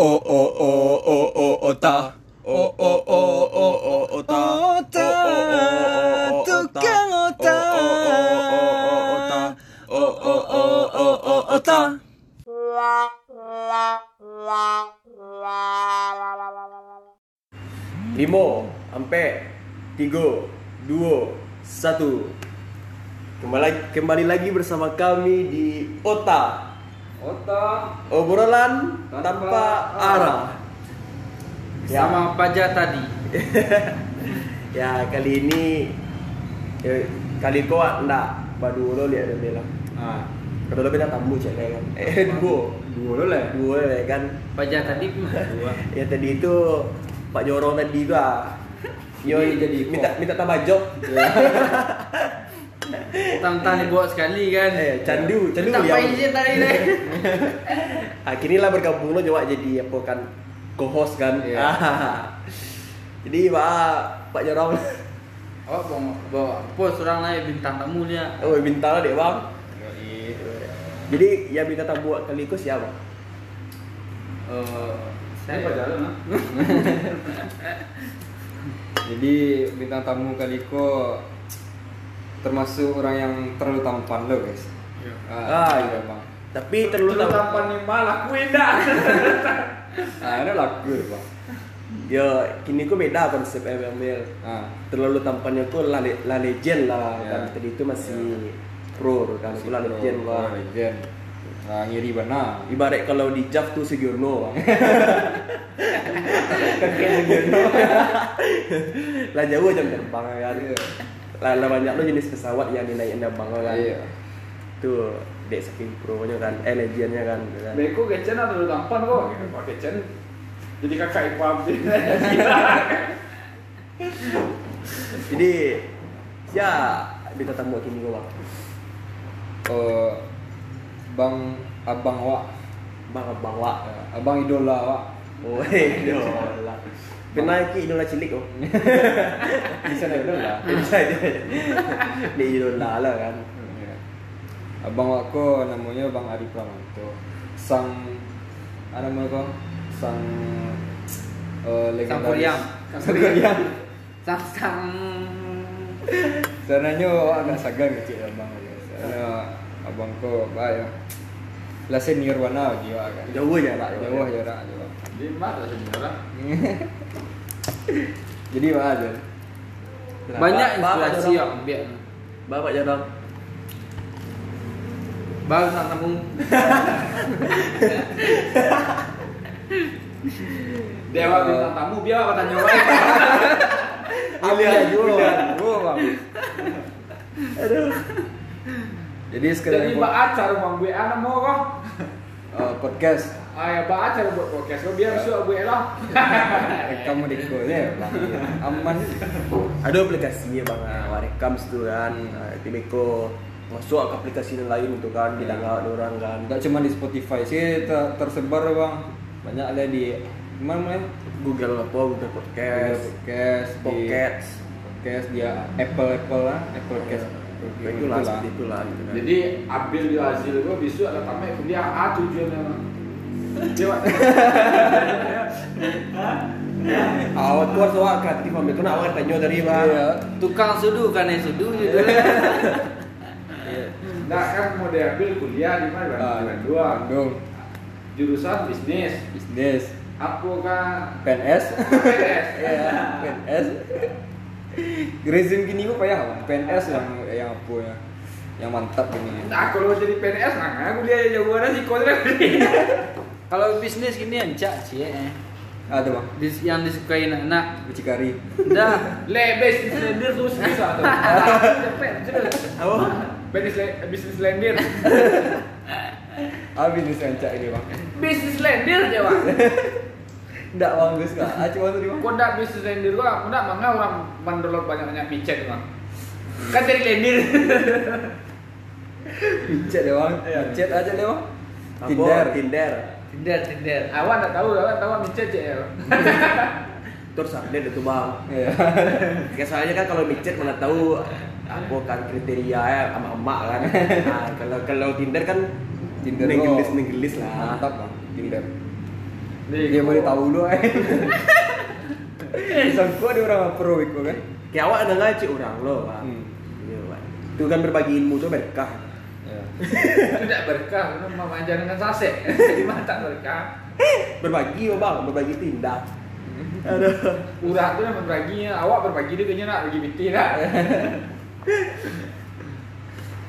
Oh oh oh oh oh ota. Oh oh oh oh oh ota. Ota, tukang ota. Oh oh oh oh oh ota. Limo, ampe, tiga, dua, satu. Kembali kembali lagi bersama kami di Ota Ota obrolan Tanpa arah. Ya. sama pajak tadi. Ya kali ini eh, kali kau enggak baru lo lihat dia bilang. Ah, Kalau lo beda tamu cek kan. Eh dua, dua lo lah. dua ya kan. Pajak tadi dua. Ya tadi itu Pak Jorong tadi itu ah. Yo Jadi- minta minta tambah job. Tantang dibuat sekali kan. Eh, candu, candu Tak izin tadi deh. Akhirnya lah bergabung lo coba jadi apa kan co-host kan. Iya. jadi Pak Pak Jorong Oh, bawa bawa pos orang lain bintang tamu dia. Oh bintang lah dek bang. Yoi. Jadi yang minta tamu kali itu siapa? Eh, Saya saya jalan lah. Jadi bintang tamu Kaliko termasuk orang yang terlalu tampan lo guys. Iya. Ah, iya. bang. Tapi terlalu tampan nih malah kuih dah. Ah, ada laku bang. Ya kini kok beda konsep MML. Ah, Terlalu tampannya kok la, la legend lah Ya. kan. Tadi itu masih pro kan. La legend lah. legend. Nah, ngiri benar. Ibarat kalau di Jav tuh Sugiono bang. lah jauh jam terbang kan. Iya. Lah, lah banyak lo jenis pesawat yang dinaikin terbang kan. Iya. Tuh dek saking pro-nya kan, eh legendnya kan. gitu kan. Beko kecen atau lu tampan kok? Pak kecen. Jadi kakak ipam. Jadi ya minta tamu kini gua bang. Eh, bang abang wak, Bang abang wak. Eh, abang idola wak. Oh idola. Pernah ki idola cilik oh. Bisa idola. Bisa dia. Dia idola lah kan. Abang wako namanya Bang Ari Pramanto. Sang apa namanya kok? Sang eh Sang legendaris. Koryang. Sang Koryang. sang sang. Sebenarnya agak sagan kecil abang ya. Karena abang ko baik. Lah senior mana dia kan. Jauh aja pak. Jauh ya rak jauh. Di mana sebenarnya? Jadi apa aja? Banyak inspirasi yang biar. Bapak jarang. Bang bintang tamu. Dewa bintang tamu biar apa tanya wae. Ambil aja. Oh, bang. Jadi sekedar Jadi mbak acar rumah gue anak mau kok. eh, podcast Ayah mbak acar buat podcast kok biar suka gue lah. kamu di ya aman Ada aplikasi ya bang, ah, Warekams tuh kan. Ah, Timiko masuk ke aplikasi yang lain tuh kan, di tangga orang kan. Enggak cuma di Spotify sih ter- tersebar bang banyak ada di mana namanya Google apa, Google Google Podcast, podcast di Pocket, podcast dia Apple Apple lah Apple Podcast Ya, itulah seperti itulah. gitu kan. Jadi ambil di hasil gue besok ada tamat kuliah A tujuannya. Dewa. awak tuh harus awak kreatif ambil kena awak tanya dari bang. Iya. Tukang sudu kan ya sudu gitu. Nah kan mau diambil kuliah di mana? Ah, Bandung. Jurusan bisnis. bisnis Apa kan? PNS PNS. Iya PNS Rezim gini gue payah bang PNS yang yang apa ya yang mantap gini Nah kalau jadi PNS nah kuliah jauh ada sih kontrak. Kalau bisnis gini ancak sih eh. ada bang Dis- yang disukai anak Bicikari Dah. Le bisnis lender terus bisa tuh. Cepet, cepet. Apa? Bisnis bisnis lender. ah bisnis ancak ini bang Bisnis lender aja bang. Enggak bang gus kak ah cuma tuh di bang Kok ndak bisnis lender gua, ndak mangga orang mendownload banyak-banyak micet bang. Kan dari lender. Chat deh bang, chat aja deh bang. Tinder. Tinder. Tinder, Tinder. Awak ndak tahu, awak tahu micet ya. Terus ada itu bang. Iya. Ya soalnya kan kalau micet mana tahu apa kan kriteria ya sama emak kan. Nah, kalau kalau Tinder kan Tinder nenggelis nenggelis lah. Mantap bang, Tinder. Dia boleh tahu lu eh. Sangko ada orang pro itu kan. Kayak awak ada ngaji orang lo. Bang. Hmm. Iya. Itu kan berbagi ilmu tuh berkah. Ya. Tidak berkah, itu manja dengan sase. Di mana tak berkah? Berbagi oh, bang, berbagi tindak. Aduh. Urat tu yang berbagi, awak berbagi dia kayaknya nak bagi biti nak.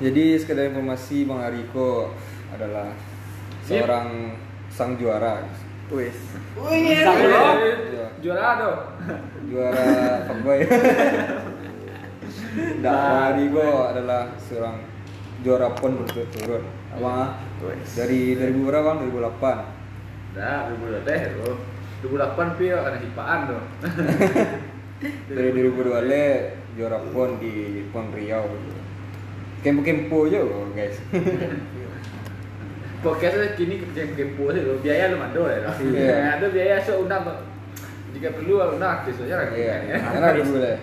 Jadi sekedar informasi Bang Ariko adalah seorang sang juara. Wes. Wih, Sang lo. Iya. Juara tu. Juara fuckboy. Nah, Bang Ariko adalah seorang juara pon berturut-turut. Abang Wes. dari 2000 berapa Bang? 2008. Dah, 2008 deh tu. 2008 pi ada hipaan tu. Dari 2002 le juara pon di Pon Riau. Kempo-kempo je guys. Podcast kini kerja kempo tu, biaya lu mando ya. Iya. Ada biaya so undang. Jika perlu undang artis saja lagi. Iya, karena dulu le.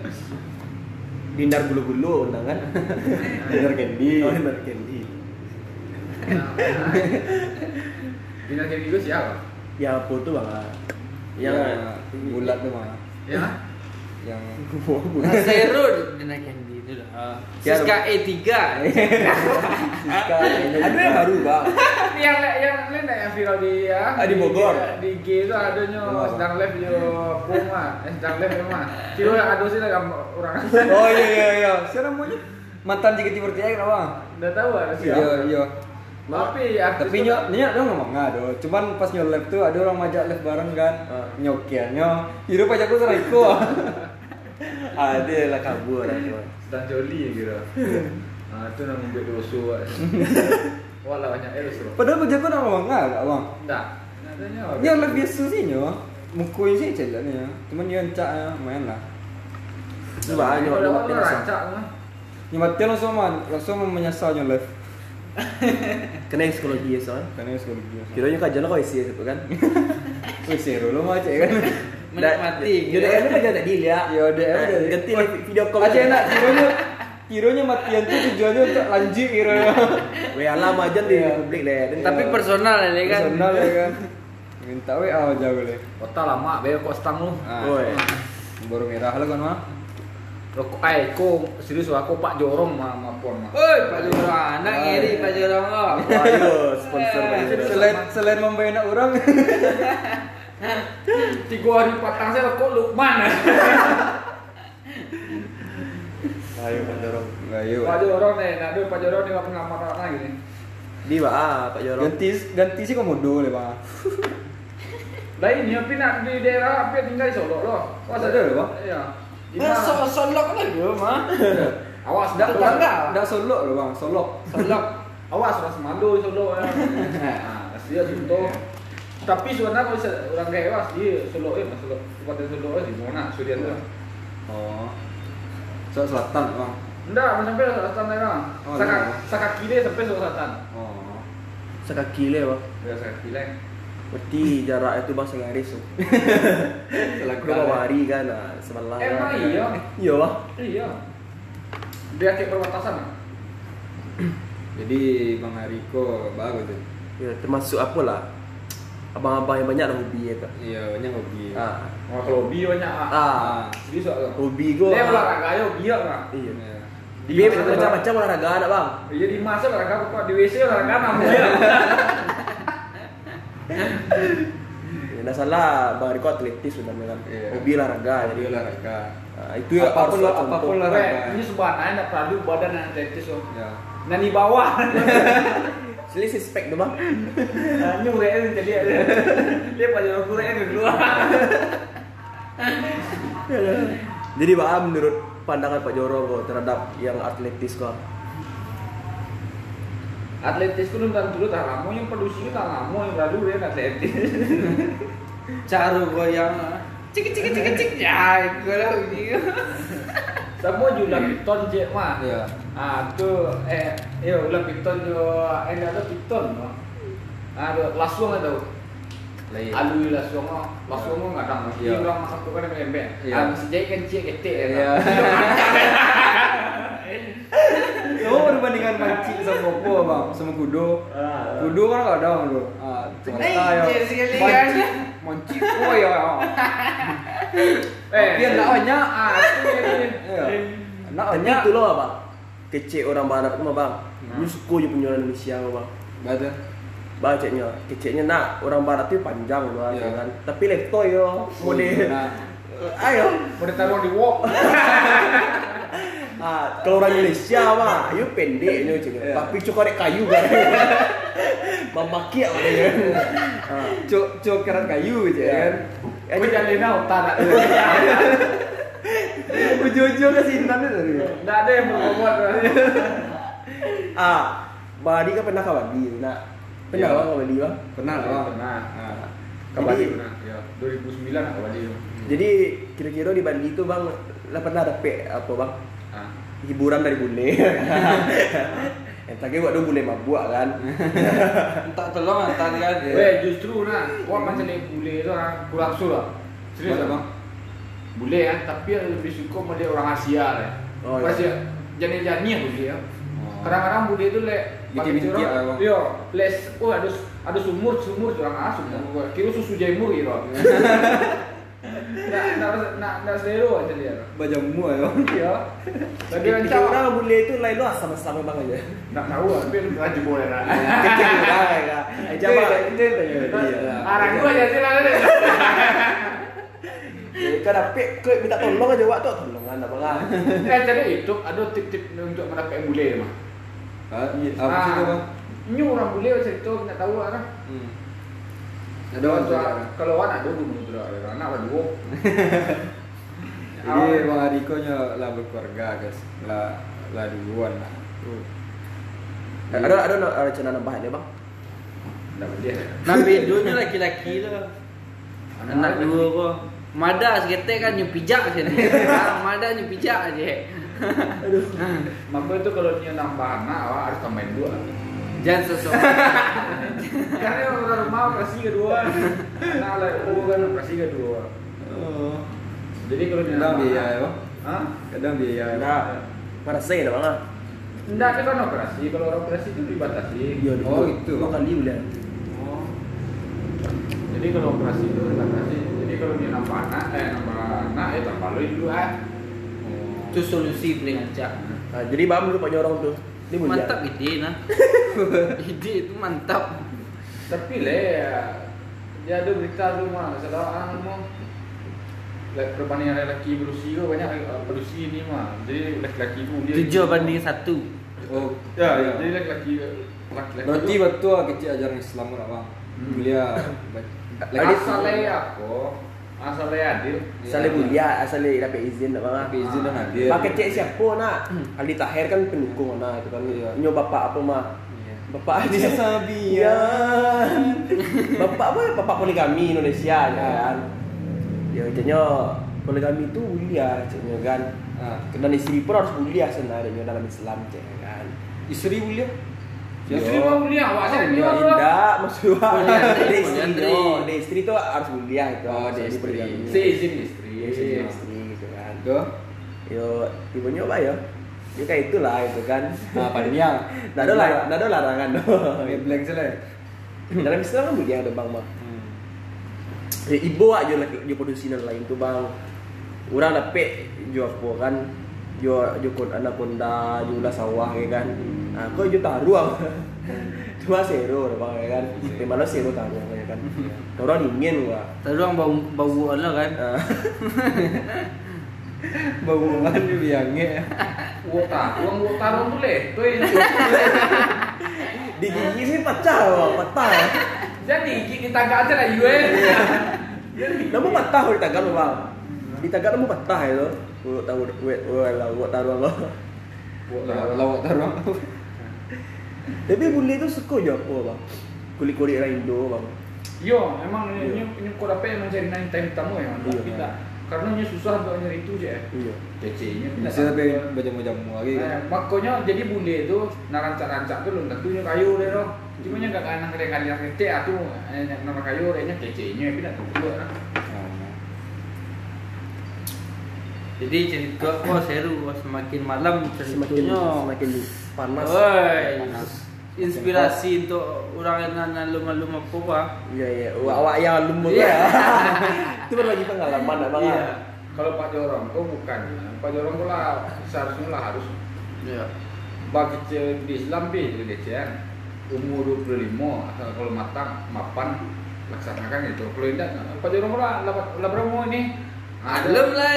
Dindar gulu-gulu undangan. Dinner candy. Oh, dindar candy. Bina kayak gitu siapa? Ya tuh bang? Yang Yang bulat tuh mah. Ya. Yang Zero dinaikkan di itu dah. Ya, Siska E3. Ada yang baru bang. yang yang lain yang viral di ya, Ah, di Bogor. di G itu adanya Apa? sedang live yo Puma, eh sedang live Puma. Kira yang ada sih lah orang. Oh iya iya iya. Siapa namanya? Mantan JKT bertiga kan bang? Udah tahu ada sih. Iya iya. Tapi ya Tapi nyok nyok dong ngomong nggak do. Cuman pas nyok live tuh ada orang majak live bareng kan. Ah. Nyokiannya. Hidup aja aku serai iko. Ah dia lah kabur sedang joli gitu. Ah itu nama ambil dosu. Walau banyak error suruh. Padahal baju aku nak ngomong nggak kak bang? Enggak. Nadanya. Nyok live biasa sih nyok. Mukul sih celannya. Cuman dia encak main lah. Nyok nyok orang rancak mah. Nyebatin langsung langsung menyesal nyok Kena psikologi ya soal. Karena sekali dia. Kiranya kajian kau isi itu kan. Seru lo mah cek kan. Menikmati. Jadi kan aja tak deal ya. Ya udah Nah. Ganti video call. Aja enak kironya. Kironya matian tuh tujuannya untuk lanjut kironya. Weh alam aja di Iya. publik deh. Tapi personal ini kan. Personal ya kan. Minta WA aja boleh. Kota lama be kok stang lu. Ah, Woi. baru merah lah kan mah. Rokok eh ko serius aku Pak Jorong mah pon mah. Oi, Pak Jorong, anak ngiri Pak Jorong oh. Ayo sponsor Pak Jorong. Selain selain membina orang, Tiga hari patang saya rokok Lukman. Ayo Pak Jorong. ayo. Pak Jorong nih, nah Pak Jorong nih pengamat apa gini. Di Pak Pak Jorong. Ganti ganti sih komodo le bang. Lah ini tapi nak di daerah apa tinggal di Solo loh. Oh, ada loh, Bang? Iya. Masa mana? solok lagi mah. Awas Dak dak Tetangga. dak dak solok lo bang, solok. Solok. Awas orang Semando di Solo ya. Nah, dia situ. Tapi sebenarnya kalau orang kayak awas di Solo ya, Solo. Kabupaten Solo ya di mana? Surian tuh. Oh. So selatan bang. Enggak, mau sampai selatan daerah. Oh, Saka, iya. saka kiri sampai Selatan. Oh. Sekaki le Pak. Ya saka kiri. Berarti jarak itu bahasa Inggris. Berapa hari kan nah, sebelah. Emang kan. iya. Iya Pak. Iya. Dia kayak perbatasan. Jadi bang Ariko bagus tuh. Ya, termasuk apa lah? Abang-abang yang banyak lah hobi ya Pak. Iya banyak hobi. Ah. Oh, kalau bi banyak ah. Ah. Serius ah. Hobi gua. Dia olahraga ayo biar lah. Iya. Iya. Di Dia masa- macam-macam olahraga ada bang. Iya di masa olahraga kok di WC olahraga namanya. Ya, nggak salah bang Riko atletis sebenarnya kan. Iya. Hobi olahraga Jadi jadi. olahraga. Nah, itu ya apa pun harus apa pun olahraga. ini sebenarnya enggak perlu badan yang atletis. Ya. Nah di bawah. Selisih spek tuh bang. Nah, nyurek jadi ada. Dia pada kurek yang kedua. Jadi bang menurut pandangan Pak Joro terhadap yang atletis kok. Atletis ku nonton dulu tak lama yang ku tak lama yang lalu dia atletis. Cara goyang. Cik cik cik cik ya, gue lah ini. Semua juga piton je mah. Iya. Ah tu eh yo ulah piton jo eh ada piton no. Ah tu lasung ada. Lain. Alu lasung no. Lasung no kadang Iya. mesti orang masak tu kan. Iya. Ah sejak kan cik ketik ya. Iya. Semua perbandingan mancing sama apa bang? Sama kudo. Ah. Kudo kan nggak ada bro. Ah, Eh, jadi sekali kan. Eh, Biar nak banyak. Ah, itu ini. Iya. Nak Tapi banyak. itu loh bang. Kecil orang barat mah bang. Lu suka je punya orang Indonesia bang. Betul. Bacanya, kecilnya nak orang barat tuh panjang loh Iya. kan. Tapi leto yo. Nah, Ayo. Mau ditaruh di wok. Ah, kalau orang Indonesia mah, ayo pendeknya cuma. Iya. Tapi cukup korek kayu kan. Memakia makanya. Ah. cok cok kerat kayu je kan. Gue jangan lena otak. Ujung-ujung ke sini tadi. Nggak ada yang buat. Ah, Badi kan pernah ke Badi, nak. Pernah Iya. bang ke Badi bang? Pernah lah. Bang. Pernah. Ah. Kabadi Jadi- pernah. Ya, 2009 lah kabadi. Jadi kira-kira di Bali itu bang, lah pernah dapet apa bang? Ah. Hiburan dari bule. Entah buat dua bule mabuk kan. Tak tolong antar kan. Weh, justru nah, wah macam ni bule tu ah, kurang suruh lah. Serius lah bang? Bule kan, tapi yang lebih suka dia orang Asia lah. Oh, iya. Pasti jani-jani bule ya. Oh. Kadang-kadang bule tu lek Lah, bang. Yo, les oh ada ada sumur sumur orang ah sumur. Kira susu jaimur gitu. Nak nak nak nak selero aja dia. Bajamu ya. Bang. Ya. Lagi Kira rancang. orang bule itu lain luas sama-sama bang aja. Nak tahu ah, tapi lu aja boleh lah. Kecil orang kan. Itu Coba. itu dia. Arang gua aja sih lah. Kau dapet, kau minta tolong aja waktu tolongan apa kan? Eh jadi itu ada tip-tip untuk mendapatkan bule mah. Ah, iya. Apa sih tu bang? Ini orang bule macam itu nak tahu kan. Hmm. Ada Ada orang orang. kalau anak ada gunung tu dah. Anak ada dua. Jadi bang Adiko nya lah berkeluarga guys. Lah lah duluan lah. Ada ada nak rencana nambah dia bang? Nah bedonya laki-laki lah. Anak dua kok. Mada seketek kan nyupijak sini. Ah, Mada nyupijak aja. Maka itu kalau dia nambah anak awak harus tambahin dua. Jangan sosok. Karena orang rumah operasi kedua. Anak lah, oh kan operasi kedua. Oh. Jadi kalau dia Kadang nambah biaya anak- ya. Hah? Kadang biaya. ya. Nah, mana saya dah bang ah? Enggak, dia kan operasi. Kalau orang operasi itu dibatasi. Iya, Oh, gitu. Dua kali boleh. Oh. Jadi kalau operasi itu dibatasi. Jadi kalau dia nambah anak, eh nambah anak, ya tambah ah. Oh. Itu solusi paling acak. Nah, jadi bang dulu punya orang tuh. Ini. Mantap ide nah. ide itu mantap. Tapi le, dia ada berita tu mah, salah orang mau. Like perbandingan lelaki berusia banyak uh, berusia ni mah. Jadi lelaki tu dia Tujuh banding satu. Oh. Ya, ya. Jadi lelaki lelaki Berarti tu- betul kecil ajaran Islam lah bang. Hmm. Mulia. asalnya apa? Asalnya adil. Asal mulia, asal dapat izin tak ah? Tapi izin dan hadir. Pakai cek siapa nak? Aldi Tahir kan pendukung mana itu kan. Iya. Nyo bapak apa mah? Iya. Bapak aja Sabian. bapak apa? Bapak poligami Indonesia ya kan. Ya katanya poligami itu mulia caknya kan. Ah. Dan istri pun harus mulia sebenarnya dalam Islam cak kan. Isteri mulia. Isteri mau mulia, awak saya Ya, mulia. indah maksudnya. Mulia, Dia mulia, istri, istri. oh, istri itu harus mulia itu. Oh, Jadi istri. Si izin istri. Dia istri, istri gitu kan. Tuh. Yo, tiba nyoba ya. Ya kayak itulah itu kan. Nah, padanya. Nggak ada lah, nggak ada larangan Kayak blank saja. Dalam Islam kan mulia ada bang mah. Hmm. Ya, ibu aja lah jo produksi lain tu bang. Orang dapat jo apa kan. Jo konda, jo ulah sawah ya kan. Nah, kau jo taruang. Cuma zero bang ya kan. Di mana zero taruang ya kan. Orang ingin gua. Tadi orang bau bau lah kan. Ah. Bangunan ni biangnya. Wota, uang wota orang tu leh. Tu yang Di gigi sih pecah bang, patah. jadi gigi tangga aja lah you eh. Namu patah di tagar bang. Di tagar namu patah itu. Gua tahu wet lah gua taruang lo. Lawak taruh. Tapi bule itu suka je apa bang? Kulit-kulit Indo bang. Yo, emang ini ini kau dapat mencari nine time tamu ya, Iya. kita. Karena ini susah untuk nyari itu je. Iya. DC-nya Bisa tapi bajamu-jamu lagi Eh, kan. makanya jadi bule itu narancak-rancak tu belum tentunya kayu deh loh. Cuma nya gak kanan kali kali rete atau nama kayu dehnya kece-nya tapi tak tentu lah. Ah. Jadi cerita kok seru semakin malam Semakin ceritanya. semakin panas. Woi. inspirasi untuk orang yang nalum-nalum apa pak Iya iya. Wah, awak yang lumur Iya. ya. Itu berbagi pengalaman nak bang. Iya. Kalau Pak Jorong tuh bukan. Pak Jorong tuh lah seharusnya lah harus Iya. bagi cewek di Islam bi cewek umur 25 asal kalau matang mapan laksanakan itu. Kalau tidak Pak Jorong lah berapa ini? Belum lah.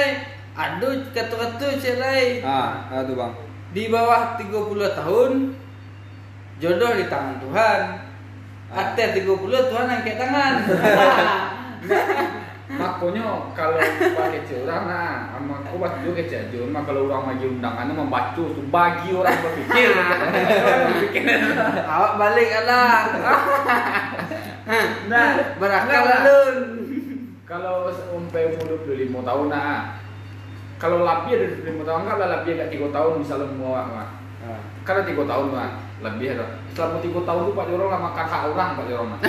Aduh kata-kata cek lai. Ah, ah tuh bang. Di bawah 30 tahun jodoh di tangan Tuhan. Atas 30 Tuhan angkat tangan. Makanya kalau pakai kecil orang nah, sama aku buat juga kecil cuma kalau orang lagi undangannya membaca tuh bagi orang berpikir. Berpikir. Awak balik lah. Nah, Berakal nah, nah. Kalau sampai umur 25 tahun nah, kalau lebih dari 25 tahun kan lah lebih agak 3 tahun misalnya mau mah. Ah. Karena 3 tahun mah lebih ada. Selama 3 tahun tuh Pak Jorong lah makan hak orang Pak Jorong mah.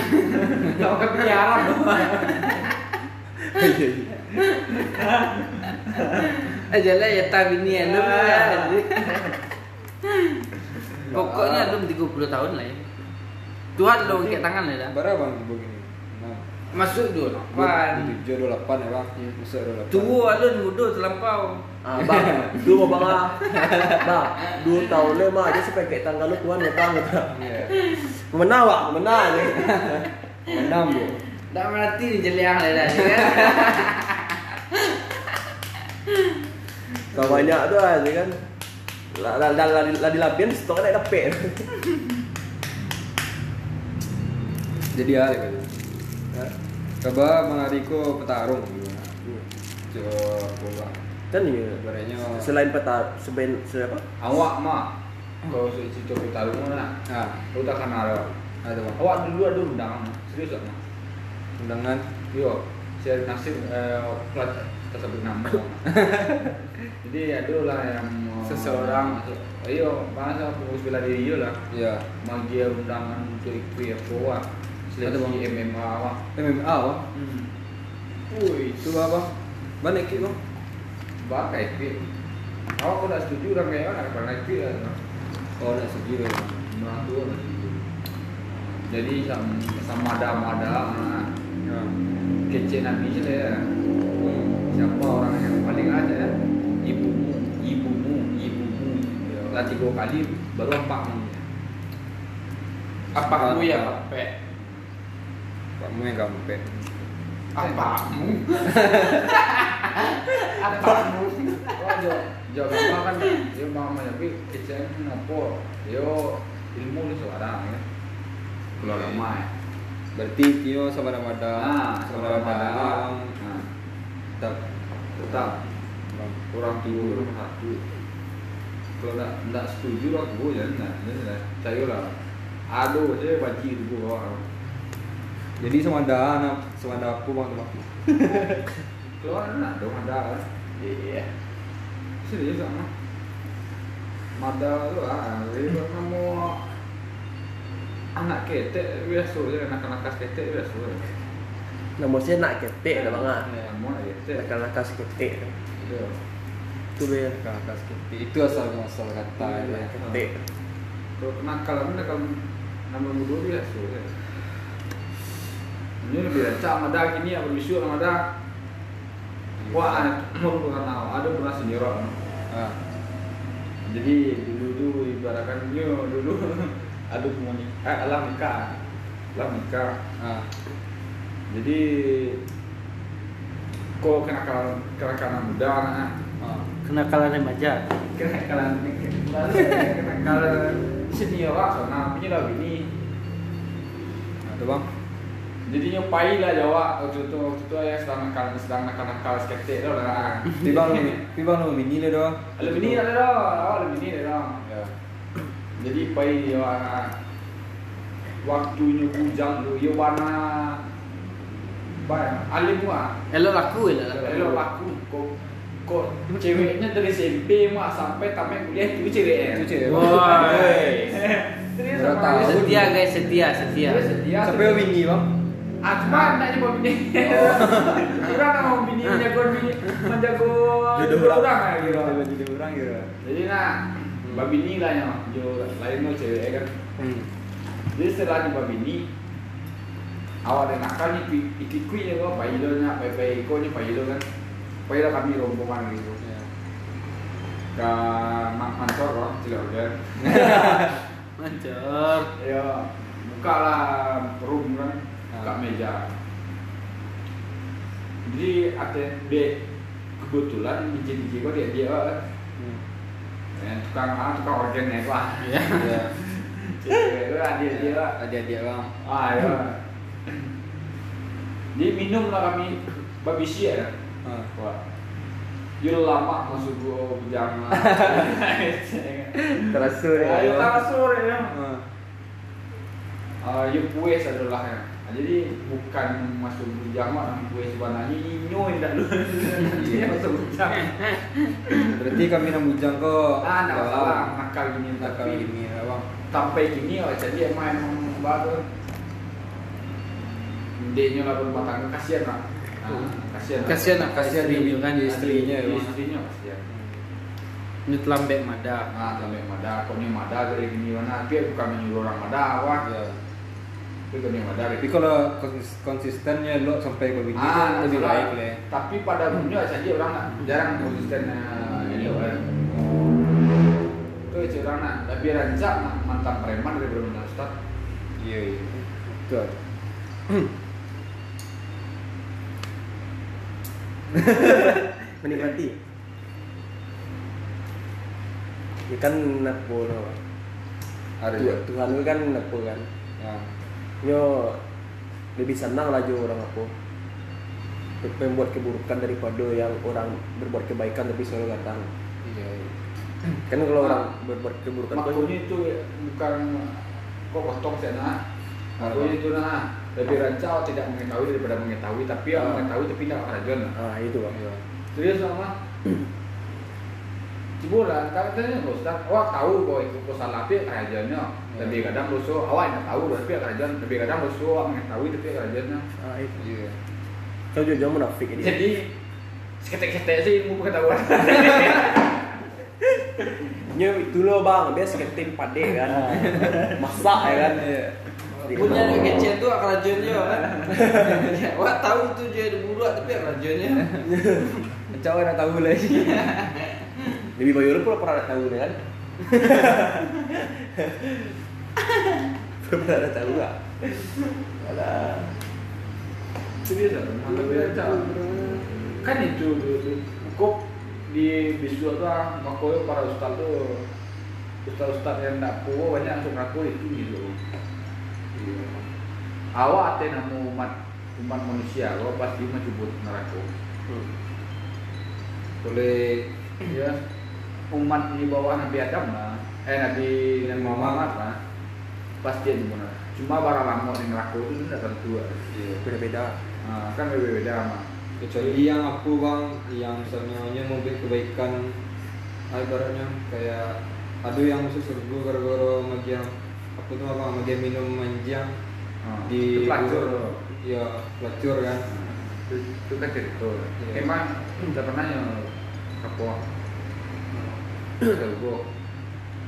Makan piaran. Aja lah ya tak bini alun lah. Pokoknya alun 30 tahun lah ya. Tuhan lo angkat tangan lah dah. Berapa bang begini? Masuk dua Dua lapan. tujuh dua delapan ya bang. Masuk dua delapan. Tua alun muda terlampau. Ah, bang, dua bang ah. Bang, dua tahun le mah aja sampai kayak tanggal lu tuan ya bang. Iya. Menang wak, menang bu. Tak mati ni jeliang lah dah. ya? Kau banyak tu dia kan. Lah lah lah lah, lah di lapian stok nak dapat. Jadi ada kan. Coba Bang Ariko petarung. Coba. Kan ya. Sebenarnya. Selain peta seben se apa? Awak mah kalau si Cico Pitarung nah, Ah, kenal awak. ada bang. Awak dulu ada undangan, serius tak mah? Undangan. Yo, saya nasib eh, plat tersebut nama. Jadi ada lah yang eh, Seseorang. Ayo, bahasa pengurus bela diri yo lah. Iya. Magi undangan untuk ikut apa wah. Ada bang. MMA wah. MMA bang. Hmm. Wih, Itu apa? Mana ikut bang? bakal ikut. Awak kau tak setuju orang kayak mana? Pernah ikut lah. Oh, nak setuju ya. bang. Orang tua tak setuju. Jadi sama sama ada ada Ya. kecil nabi lah ya. Siapa orang yang paling ada ya? Ibumu, ibumu, ibumu. Ya. Lah tiga kali baru empat. Apa aku ya Pak? Kamu yang gampang. Apamu? Apamu? Oh, jo, jo apa kan? Yo mama tapi kecil ni apa? Yo ilmu ni seorang ya. Kalau ramai. Berarti Tio sama Ramadan. Ah, sama Ramadan. Nah, tetap Tetap bang. orang tua orang satu. Kalau nak nak setuju lah aku je nak. Nah, saya lah. Aduh, saya tu orang. Jadi sama ada anak, sama ada aku bang teman. Keluar nak dong ada kan? Iya. Serius sama. Mada tu ah, jadi kalau kamu anak ketek biasa je, anak-anak kas ketek biasa. Nama saya nak ketek dah bang ah. Kamu nak ketek. Nakal nakal ketek. Ya. Tu be Kakak seperti itu asal asal kata ya. ketek. Kalau nakal ni nakal nama muda biasa. Ini lebih rancak Mada kini berbisu sama Mada. Wah, mau bukan tahu, ada pernah sendiri. Ah, Jadi dulu dulu ibaratkan nyo dulu ada komunik eh alam nikah alam nikah ah, jadi kok kenakalan kenakalan muda nah ah. Kenakalan remaja. kenakalan kenakalan senior lah soalnya punya lah ini Ada bang. Jadi nyopai lah Jawa waktu itu waktu itu ya sedang nakal sedang nakal nakal skater tu lah Tiba lu, tiba lu mini le doang. ada bini ada dah ada bini ada dah Ya. Jadi pai yo waktunya bujang tu yo bana ba alim wa Elok laku elok laku. elok laku kok kok ceweknya dari SMP mah sampai tamat kuliah tu cewek Itu cewek. Wah. Serius Setia guys, setia, setia. Dia setia. Sampai mini bang. Cuma nak coba bini. Orang nak mau bini menjago bini menjago Jodoh jodoh orang. orang lah gitu. Jadi orang gitu. Jadi nak babini lah yang jo lain mau cewek kan. Hmm. Jadi setelah nyoba bini, awal dan nakal nih ikut-ikut ya kok, bayi lo nya, lo kan, bayi lo kami rombongan gitu. Ya. Ke mak kantor kok, tidak udah. Mancur. Ya, buka lah room kan, buka meja. Jadi ada kebetulan biji-biji kok dia dia kan. Hmm. Eh, tukang ah, tukang organ ya wah. Ya. Cewek itu dia dia lah. Adik-adik bang. Ah ya. Jadi minum lah kami babi ya. Ah. Wah. Dia lama masuk gua bujang. Terasa Ayo ya. tak sore ya. Ah, ya puas adalah ya. Ah, Jadi bukan masuk kami puas sebenarnya inyo indah dulu. Dia masuk bujang. Berarti kami nak bujang kok. Ah, enggak masalah nakal gini Nakal tapi ini ya sampai gini oh jadi emang emang baru Dia lah berumah tangga kasihan lah. Ah, kasihan. lah. Kasihan nak Kasihan dia kan istrinya ya, Bang. istrinya kasihan. Nyut lambek mada. Ah, sampai mada, kok ni mada dari gini mana? Dia bukan menyuruh orang mada, wah. Tapi kalau kons- konsistennya lo sampai ke ah, lebih salah. baik lah. Tapi pada umumnya saja orang nak jarang konsisten ini loh. kan. Itu aja orang nak lebih rancak nak mantan preman daripada mantan ustad. Iya iya. Betul. Menikmati. Ya kan napo no. Ada Tuhan, itu kan napo kan. Ya. Yo lebih senang lah jo orang apa membuat keburukan daripada yang orang berbuat kebaikan tapi selalu datang. Iya. iya. Kan kalau orang berbuat keburukan kan Maksudnya itu bukan kok potong sana. Maksudnya itu nah lebih rancak tidak mengetahui daripada mengetahui tapi yang Ah. mengetahui tapi tidak kerajuan. ah itu bang. Iya. Serius sama. Cibulan, katanya Ustaz, awak tahu bahwa itu tapi kerajaannya. Lebih kadang dosa, awak tidak tahu tapi kerajaan. Lebih kadang dosa awak mengetahui tapi kerajaannya. Ah itu. Iya. Kau juga jangan munafik ini. Jadi seketek-ketek sih ilmu pengetahuan. Nyo itu lo bang, biasa ketim pade kan. Masak ya kan. Iya. Punya yang kecil tu kerajaannya kan. Wah tahu tu dia ada buruak tapi kerajaannya. Macam orang nak tahu lah. Lebih bayu pula pernah tahu kan. pernah ada tahu gak? Alah. Serius. Kan itu hukum di bisu tu ah, makanya para ustaz tu ustaz-ustaz yang tak puas banyak langsung ngaku itu gitu. Awak ada nama umat umat manusia, kau pasti mencubut neraka. Boleh ya umat di bawah Nabi Adam lah, eh Nabi Nabi Muhammad lah, pasti ada benar. Cuma barang lama di neraka itu tidak tentu. lah. Iya. Beda-beda. Ah, kan berbeda mah. Kecuali yang aku bang, yang misalnya buat kebaikan, ah, ibaratnya kayak ada yang masuk surga gara-gara magian apa tuh apa magian minum manjang Ah, di pelacur. ya pelacur kan itu, itu kan cerita emang tidak pernah yang kapok surga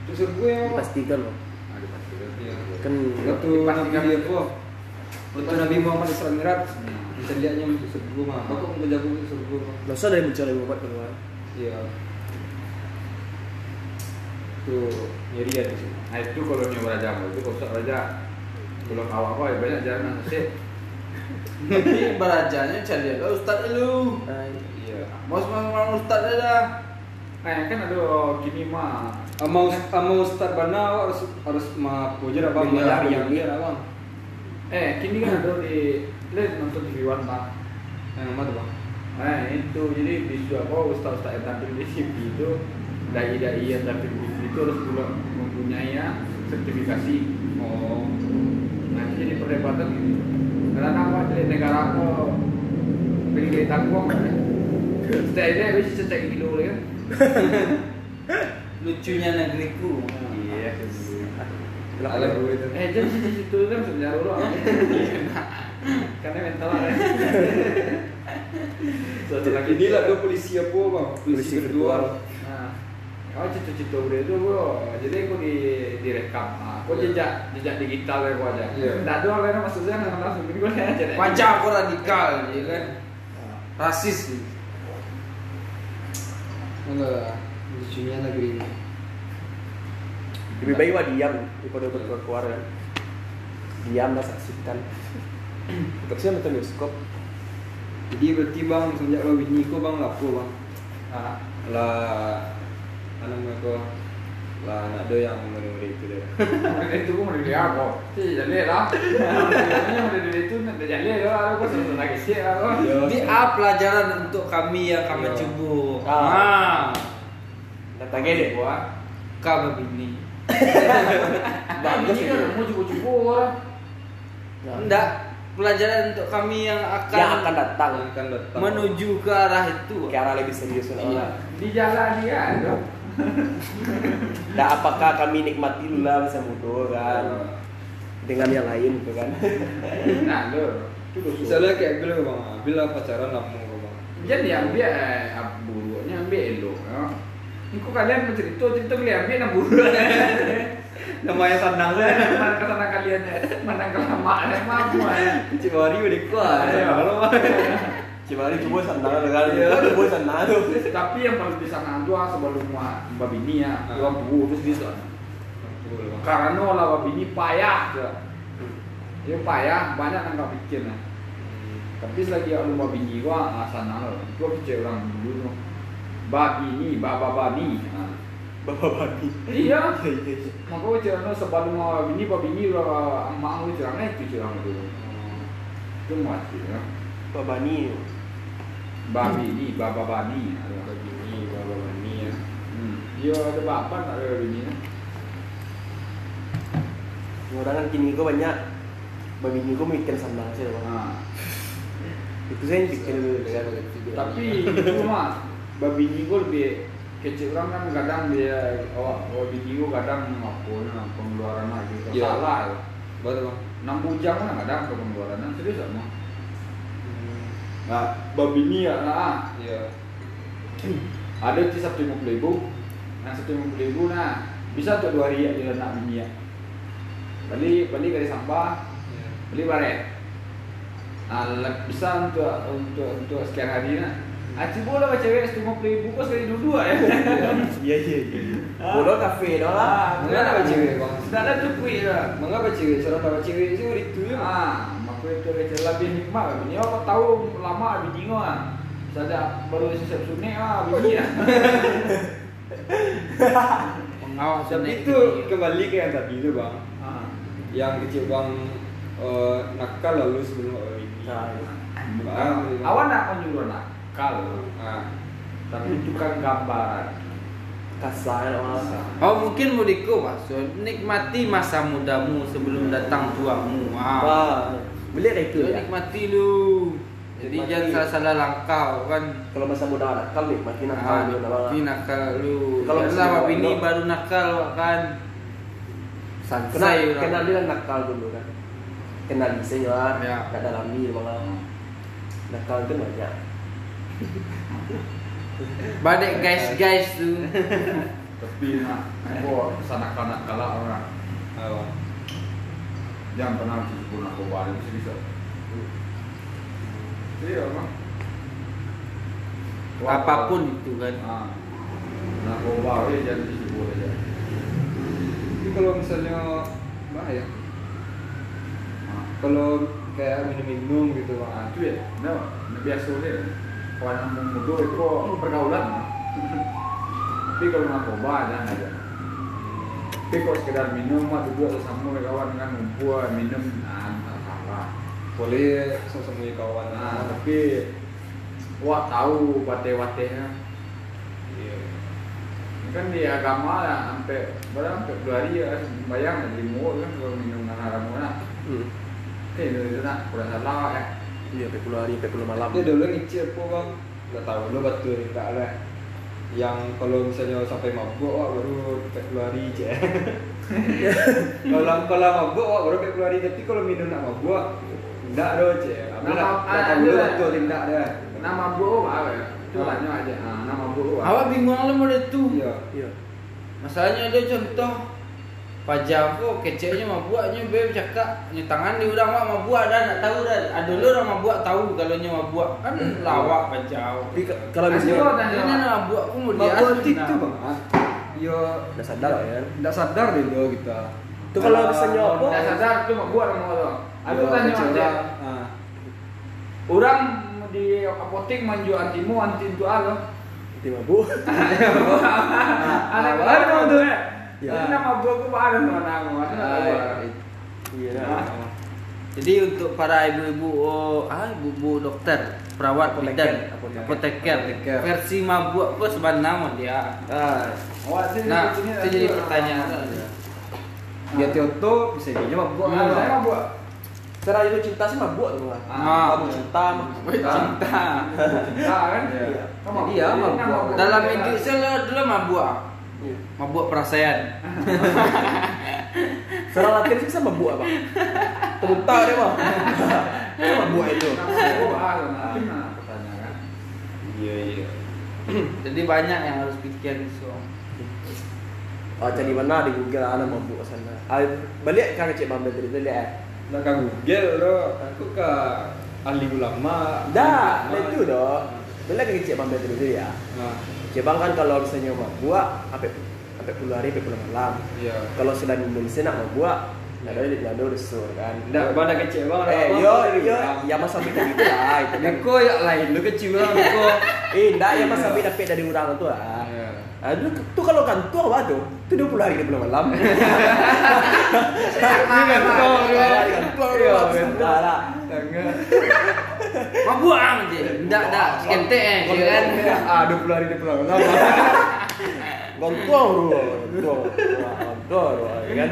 itu surga ya. Dipastikan loh. ah dipastikan Iya. Kan waktu nabi dia apa waktu nabi Muhammad Isra Mi'raj Hmm. bisa lihatnya masuk surga mah aku mau jago masuk surga mah Masa dari mencari obat keluar. iya tuh nyeri ya di sini nah itu kalau nyoba raja itu kalau ustaz raja kalau awak apa ya banyak jalan sih Tapi berajanya cari dia ustaz lu. Iya Mas mas mas ustaz eh kan ada gini mah Ama us- ama Ustaz Bana harus harus ma pujar abang Iya, yang dia abang. eh kini kan ada di lihat nonton TV One pak Yang mana tuh bang? Nah itu jadi bisu apa ustaz-ustaz yang tampil di TV itu dai-dai yang tampil di TV itu harus pula mempunyai ya, sertifikasi. Oh, Nah jadi perdebatan gitu. Karena apa dari negara aku pengen tanggung kan? Setiap ini harus cecek gitu kan? Lucunya negeriku. Iya. Alah, gue itu. Eh jadi di situ kan sebenarnya dulu. Karena mental ada. Satu lagi Inilah dua polisi apa bang? Polisi virtual. Nah, Oh cita-cita udah itu bro, jadi aku di direkam, aku Iya. jejak jejak digital ya aku aja. Iya. Nggak ada orang maksudnya nggak langsung ini gue aja. Wajah aku radikal, ya kan? Rasis. sih. Enggak lah, lucunya negeri ini. Lebih baik mah diam daripada keluar keluar kan. Diam lah saksikan. Tapi sih nonton bioskop. Jadi berarti bang sejak lo bini bang lapo bang. Nah, Lah, ano mo Lah anak do yang menurut itu deh. Mereka itu gue mau dilihat aku, sih jadi lah. Dilihat itu nanti jadi lah, aku selesai lagi sih aku. Ini A pelajaran untuk kami yang kami Iya. cubu. Ah. Ah. Datang gede. Gua, Kami bini. bagus sih kan mau cukup-cukup orang. Enggak, pelajaran untuk kami yang akan, Yang akan datang akan datang. menuju ke arah itu. ke arah lebih serius kan. Iya, di jalan dia ada. Nah, apakah kami nikmati lah masa muda kan dengan yang lain gitu kan. Nah, lo. Misalnya kayak gue bang, bila pacaran lamu ko bang. Jadi ambil eh, buruknya ambil elok. Ya. Ini kok kalian mencerita cerita kalian ambil enam buruk. Namanya sandang Mana ke sana kalian ya? Mana kelamaan ya? Mampu ya. Cibari udah kuat. Ayo. Kalau Cuma coba sandangan dengan Iya. coba sandangan tuh. Tapi yang paling bisa ngantu ah, sebelum mbak bini ya, Ah. dua buku terus di sana. Karena lah mbak bini payah, tuh. Ya payah, banyak yang nggak bikin lah. Tapi selagi ada mbak bini gua, ah, sana lo, gua kecil orang dulu tuh. Mbak bini, baba bani. Ah. Bapak babi. Iya. Iya iya iya. Maka cerita sebelum mbak bini, mbak bini udah emak lu cerangnya itu cerang dulu. Itu mati ya. Bapak Bani. Mbak bini, baba bani. Bagi ini, bawa ini ya. Hmm. Iya ada bapak tak ada bini. Orang kan kini kok banyak babi ini kok mikir sandang sih bang. Ah. Itu saya pikir dulu. Tapi itu mah babi nigo lebih kecil orang kan kadang dia oh, oh bini gua kadang apa nah, pengeluaran lagi Iya. salah ya. Betul bang. enam bujang kan kadang ke pengeluaran nah, serius sama nah babi ni ya nah Iya. ada di satu lima puluh ribu nah satu lima puluh ribu nah bisa untuk dua hari ya dia nak bini ya beli beli dari sampah Iya. beli baret nah bisa untuk untuk untuk sekian hari nah Aci boleh baca cewek lima puluh ribu kok sekali dua ya Iya iya iya. Bodoh kafe dah lah. Enggak ada cewek bang. Sudah ada cukup ya. Mengapa cewek? Cara dapat cewek itu itu ya. Ah, maka itu kecil lebih nikmat kan. Ini apa tahu lama biji ah. Saja baru siap sunek ah biji ya. Pengawas Tapi itu kembali ke yang tadi itu bang. Ah. Yang kecil bang eh, nakal lalu sebelum awal ini. Nah, Bang, Awan nak menyuruh nak kalau Ah, tapi tukang gambaran. kasar orang. Oh mungkin mudiku maksud nikmati masa mudamu sebelum datang tuamu. Ah. Wah, beli kayak itu ya. nikmati lu. Jadi Nikmati. jangan salah-salah langkah kan. Kalau masa muda nakal nih, makin nakal Ah, nikmati nakal lu. Kalau masih bini bawa- baru nakal kan. Kenal, Sansai kenal dia kan nakal dulu kan. Kenal bisa ya, Ya. gak dalami malah. Nakal itu banyak. Badek guys-guys tu. Tapi nak kok sana kanak kalah orang. apa? Jangan pernah disebut nak kembali mesti bisa. Iya bang. Apa pun itu kan. Ah. Nak kembali jangan disebut aja. Tapi kalau misalnya bahaya. Ah. Kalau kayak minum-minum gitu. Ah, itu ya, no, no biasa deh. Kawan yang muda itu pergaulan. Tapi kalau narkoba jangan aja. Tapi kalau sekedar minum mah duduk sama kawan kan ngumpul minum, nah tak salah. Boleh sama kawan. Nah, tapi wah tahu wate-watenya. Iya. Ini kan di agama lah sampai berapa sampai dua hari ya bayang di mulut kan kalau minum dengan haram kan. Hmm. Eh itu itu nak kurang salah ya. Iya, 40 hari, 40 malam. Dia dulu ngicip apa bang? Gak tahu lo betul enggak lah. Yang kalau misalnya sampai mabuk wah baru 40 hari je. kalau kalau mabuk wah baru 40 hari tapi kalau minum nak mabuk je. Apa Nah, nak ah, ada betul enggak dah. Nama bu apa ya? Itu aja. Ah, nama mabuk. Awak bingung lah model tu. Iya. Iya. Masalahnya ada contoh Pajak kok keceknya mabuaknya be cakap nya tangan di orang mak mabuak dah nak tahu dah. Ada lu orang mabuak tahu kalau nya mabuak kan lawak pajak. Tapi ke- kalau tanya. Ini nak mabuak pun mau dia. Mabuk itu bang. Yo, udah sadar lah ya. tidak sadar dulu kita. Itu kalau misalnya apa? Dah sadar tu mabuk nama tu. Aku tanya aja. Ah. Orang di apotek manju antimu anti itu apa? Itu mabuk. Anak apa baru tu? Tu. Ya. Ya. Nama mabuk aku ada nama nama. Ah, Iya. Ah. nah. Jadi untuk para ibu-ibu oh, ah ibu-ibu dokter, perawat Apoteker, bidan, apoteker. versi mabuk apa sebenarnya dia. Ah, sini Nah, itu jadi pertanyaan. Ya Tioto bisa jadi mabuk. Nah, saya lah. mabuk. cara itu cinta sih mabuk tuh lah. Ah. Mabuk cinta, mabuk Cinta. cinta. Nah, kan? Iya. Ya, ini mabuk. nama Dalam saya dulu mabuk. Mabuk perasaan. Secara latihan sih sama mabuk apa? Temuta dia mah. Itu mabuk itu. Iya iya. Jadi banyak yang harus pikir so. Oh, cari mana di Google ada mabuk sana. Ah, balik kan cek bambil tadi tadi eh. Nak kan Google lo, aku ke ahli ulama. Dah, itu dah. Balik kan cek bambil tadi tadi ya. Nah, Cek bang kan kalau misalnya mabuk, apa puluh hari, puluh malam. iya. Kalau sudah Indonesia nak mabuk, nak ada nak ada resur kan. Ndak pada kecil bang. Eh, yo yo, ya mas sampai itu lah, itu kan. Niko ya lain, lu kecil bang. Niko. Eh, ndak ya mas sampai dapat dari orang tu ah. Iya. Aduh, tu kalau kantor apa tu? Tu 20 hari 20 malam. Ini kantor, Ah, di kantor tu. Iya, Salah lah. Ah je. Ndak dak sekentek eh je kan. Ah, 20 hari 20 malam. Kantor. Kantor tu, ya kan.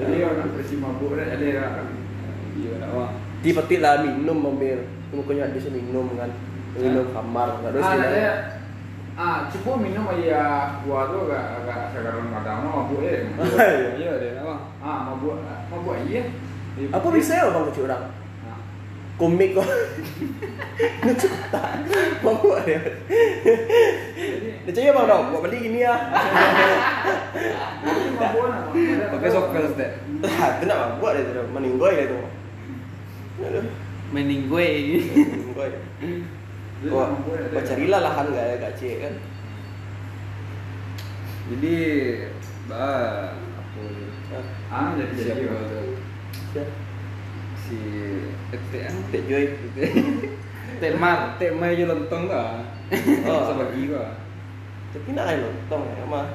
Jadi orang bersih mabuk ada. Iya, bang. Di petik lah minum mobil. Pokoknya ada sih minum kan. Minum kamar, enggak ada Ah, saya ah, cukup minum aja gua tu agak agak sekarang nggak tahu mabuk eh. Iya, dia nak bang. Ah, mabuk mabuk iya. Apa bisa ya bang kecil orang? Ah. Komik kok. Mabuk dia. Dia cakap bang dong, buat balik gini ya. Jadi mabuk nak. Pakai sokers deh. Ah, tu nak mabuk dia tu. Meninggoy dia tu. Aduh. Meninggue. Meninggoy. Wah, wah carilah lahan gak ya gak cek kan. Jadi, bah, apa Ah, jadi jadi. tu? Si TTN. Tek Joy. Temar. Tek mai je lontong dah. Oh. Sama gua. Tapi nak lain lontong ya mah.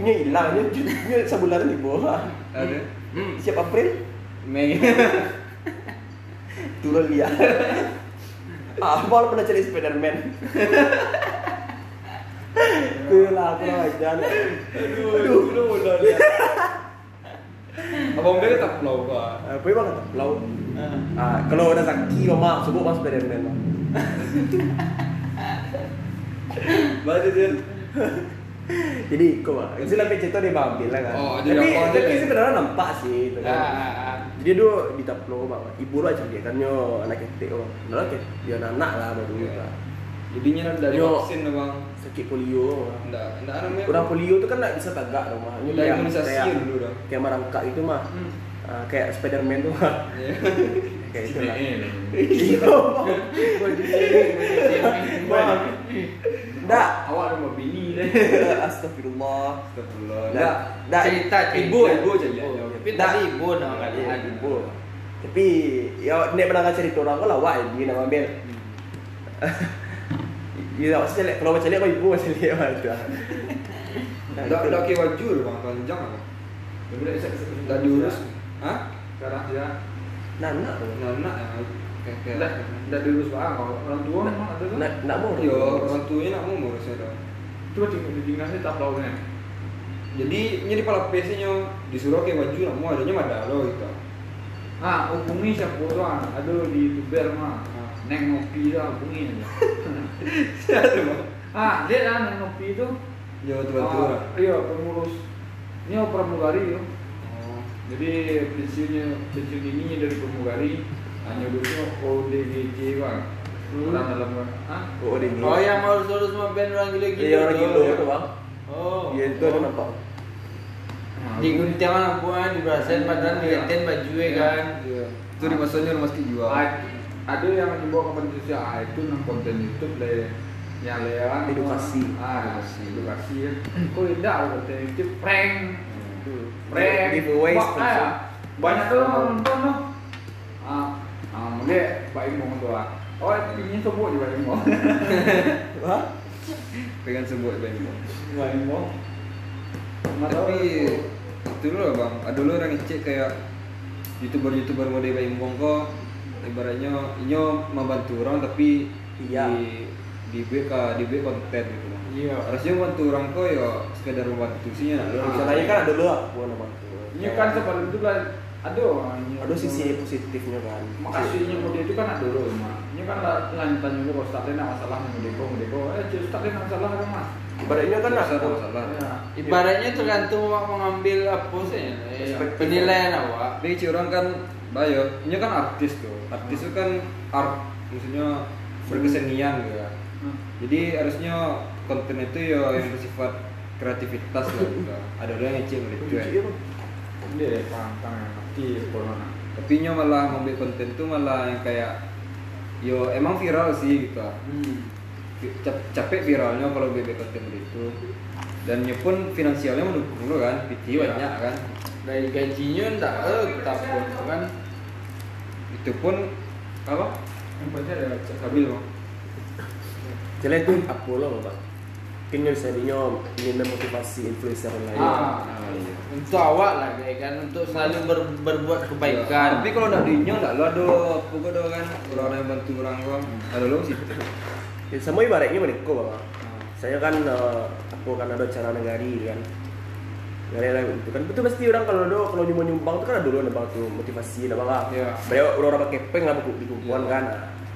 Punya hilang dia punya sebulan di bawah. Ada. Hmm. Siap April Mei. turun dia. Ah, apa pernah cari Spiderman? Kulah aku lah jangan. Aduh, lu udah lihat. Abang dia tak pulau gua. Apa yang kata pulau? Ah, kalau ada Zaki mama sebut mas Spiderman. mah. Baca dia. Jadi kau mah, itu sampai cerita dia ambil lah kan. Oh, jadi tapi tapi dia? sebenarnya nampak sih itu Ah, kan. ah, ah. Jadi dia di taplo bang. Ibu lah cakap kan yo anak ketik oh. Dia anak lah baru Iya. Jadinya dari Yo. vaksin tu bang. Sakit polio. Enggak, enggak namanya. Kurang polio tu kan nak bisa tagak rumah. Udah imunisasi dulu dah. Kayak merangkak itu mah. Hmm. Ah, kayak Spiderman tu mah. Iya. kayak itu lah. Eh, Iya. Awak ada mau bini deh. Astagfirullah. Astagfirullah. Ndak. Ndak. Cerita Ibu, ibu cerita. Tapi Dah. tadi ibu nama kali. Iya, ibu. Tapi ya nek pernah cerita orang kau lawak dia nama ambil. Ya, maksudnya kalau macam ni kau ibu macam tu. Enggak enggak ke baju tu bang, panjang apa? Enggak diurus. Hah? Sekarang ya. Nana tu. Anak yang kayak kayak. Tidak, tidak diurus bang. Kalau orang tua memang ada tuh. Nak mau. Yo, orang tuanya nak mau ngurusnya dah. Coba di dinasnya tak nih. Jadi ini pala PC nya disuruh ke baju nak mau adanya mana lo gitu. Ah, hubungi siapa tuh? Ada di youtuber mah. Neng ngopi lah hubungi aja. Siapa bang? Ah, lihat lah neng ngopi itu. Yo tuh tuh. Ah, Iya, pengurus. Ini oh, pramugari yo. Oh. Jadi pensiunnya pensiun ininya dari pramugari hanya dulu ODGJ bang. Hmm. Orang dalam Hah? Oh, dia Oh yang mau suruh semua band orang gila-gila Iya orang tuh. gila itu bang. Oh Iya itu ada nampak. Di gunting lampu kan di berasen padahal digantiin baju ya kan Iya. Itu di masanya rumah sakit jual. Ah, ada yang dibawa ke Indonesia ah, itu nang konten YouTube le yang lewan Edukasi. ah edukasi edukasi. ya. Kok tidak konten YouTube prank. Hmm. prank. Giveaway ah, banyak tuh nonton tuh. Ah ah mungkin Pak Imong tuh ah. Oh ini semua di Pak Imong. Hah? Pengen sebut band Pak Imong? Tapi itu loh bang, ada lo orang ngecek kayak youtuber-youtuber mode bayi kok ibaratnya inyo membantu orang tapi Iya. di di BK di BK konten gitu bang. iya Harusnya membantu orang kok ya sekedar membantu sih ya. nah. Misalnya kan ada lo aku nama. ini kan seperti itu kan aduh ini Ada sisi positifnya kan. makasihnya mode itu kan ada dulu mah ini kan lah- lanjutan juga kalau Ustaz Lena masalah nih mode kok eh Cik Ustaz Lena masalah kan mas Ibaratnya kan ada aku masalah. Ya. Ibaratnya tergantung awak mengambil apa sih eh, Perspektif. penilaian awak si orang kan bayo, ini kan artis tuh. Artis itu kan art, maksudnya berkesenian gitu ya. Hmm. Jadi harusnya konten itu ya yang bersifat kreativitas lah gitu. Ada orang yang ngecil gitu ya. Iya, Bang. Dia pantang mati corona. Tapi nya malah ngambil konten tuh malah yang kayak yo emang viral sih gitu. hmm. Cap- capek viralnya kalau bebek konten itu. Dan nya pun finansialnya mendukung lo kan, PT Iya. banyak kan. Dari gajinya enggak eh pun kan Itu pun apa? Yang penting ada cek Stabil bang. Jadi itu apa lo bang? Kini misalnya ingin memotivasi influencer lain. Ah. Ah, iya. untuk awak lah kayak kan untuk selalu ber- berbuat kebaikan Tapi kalau nak dinyo nak lo ada apa kau ada kan orang yang bantu orang kau ada lo sih. Ya, sama ibaratnya mereka bang. Saya kan eh, aku kan ada cara negari kan. Negari lain itu kan betul pasti orang kalau ada kalau nyumbang nyumbang itu kan ada dulu ada bang tuh motivasi ada bang lah. Iya. Banyak orang orang pakai peng lah buku di kumpulan Iya. kan.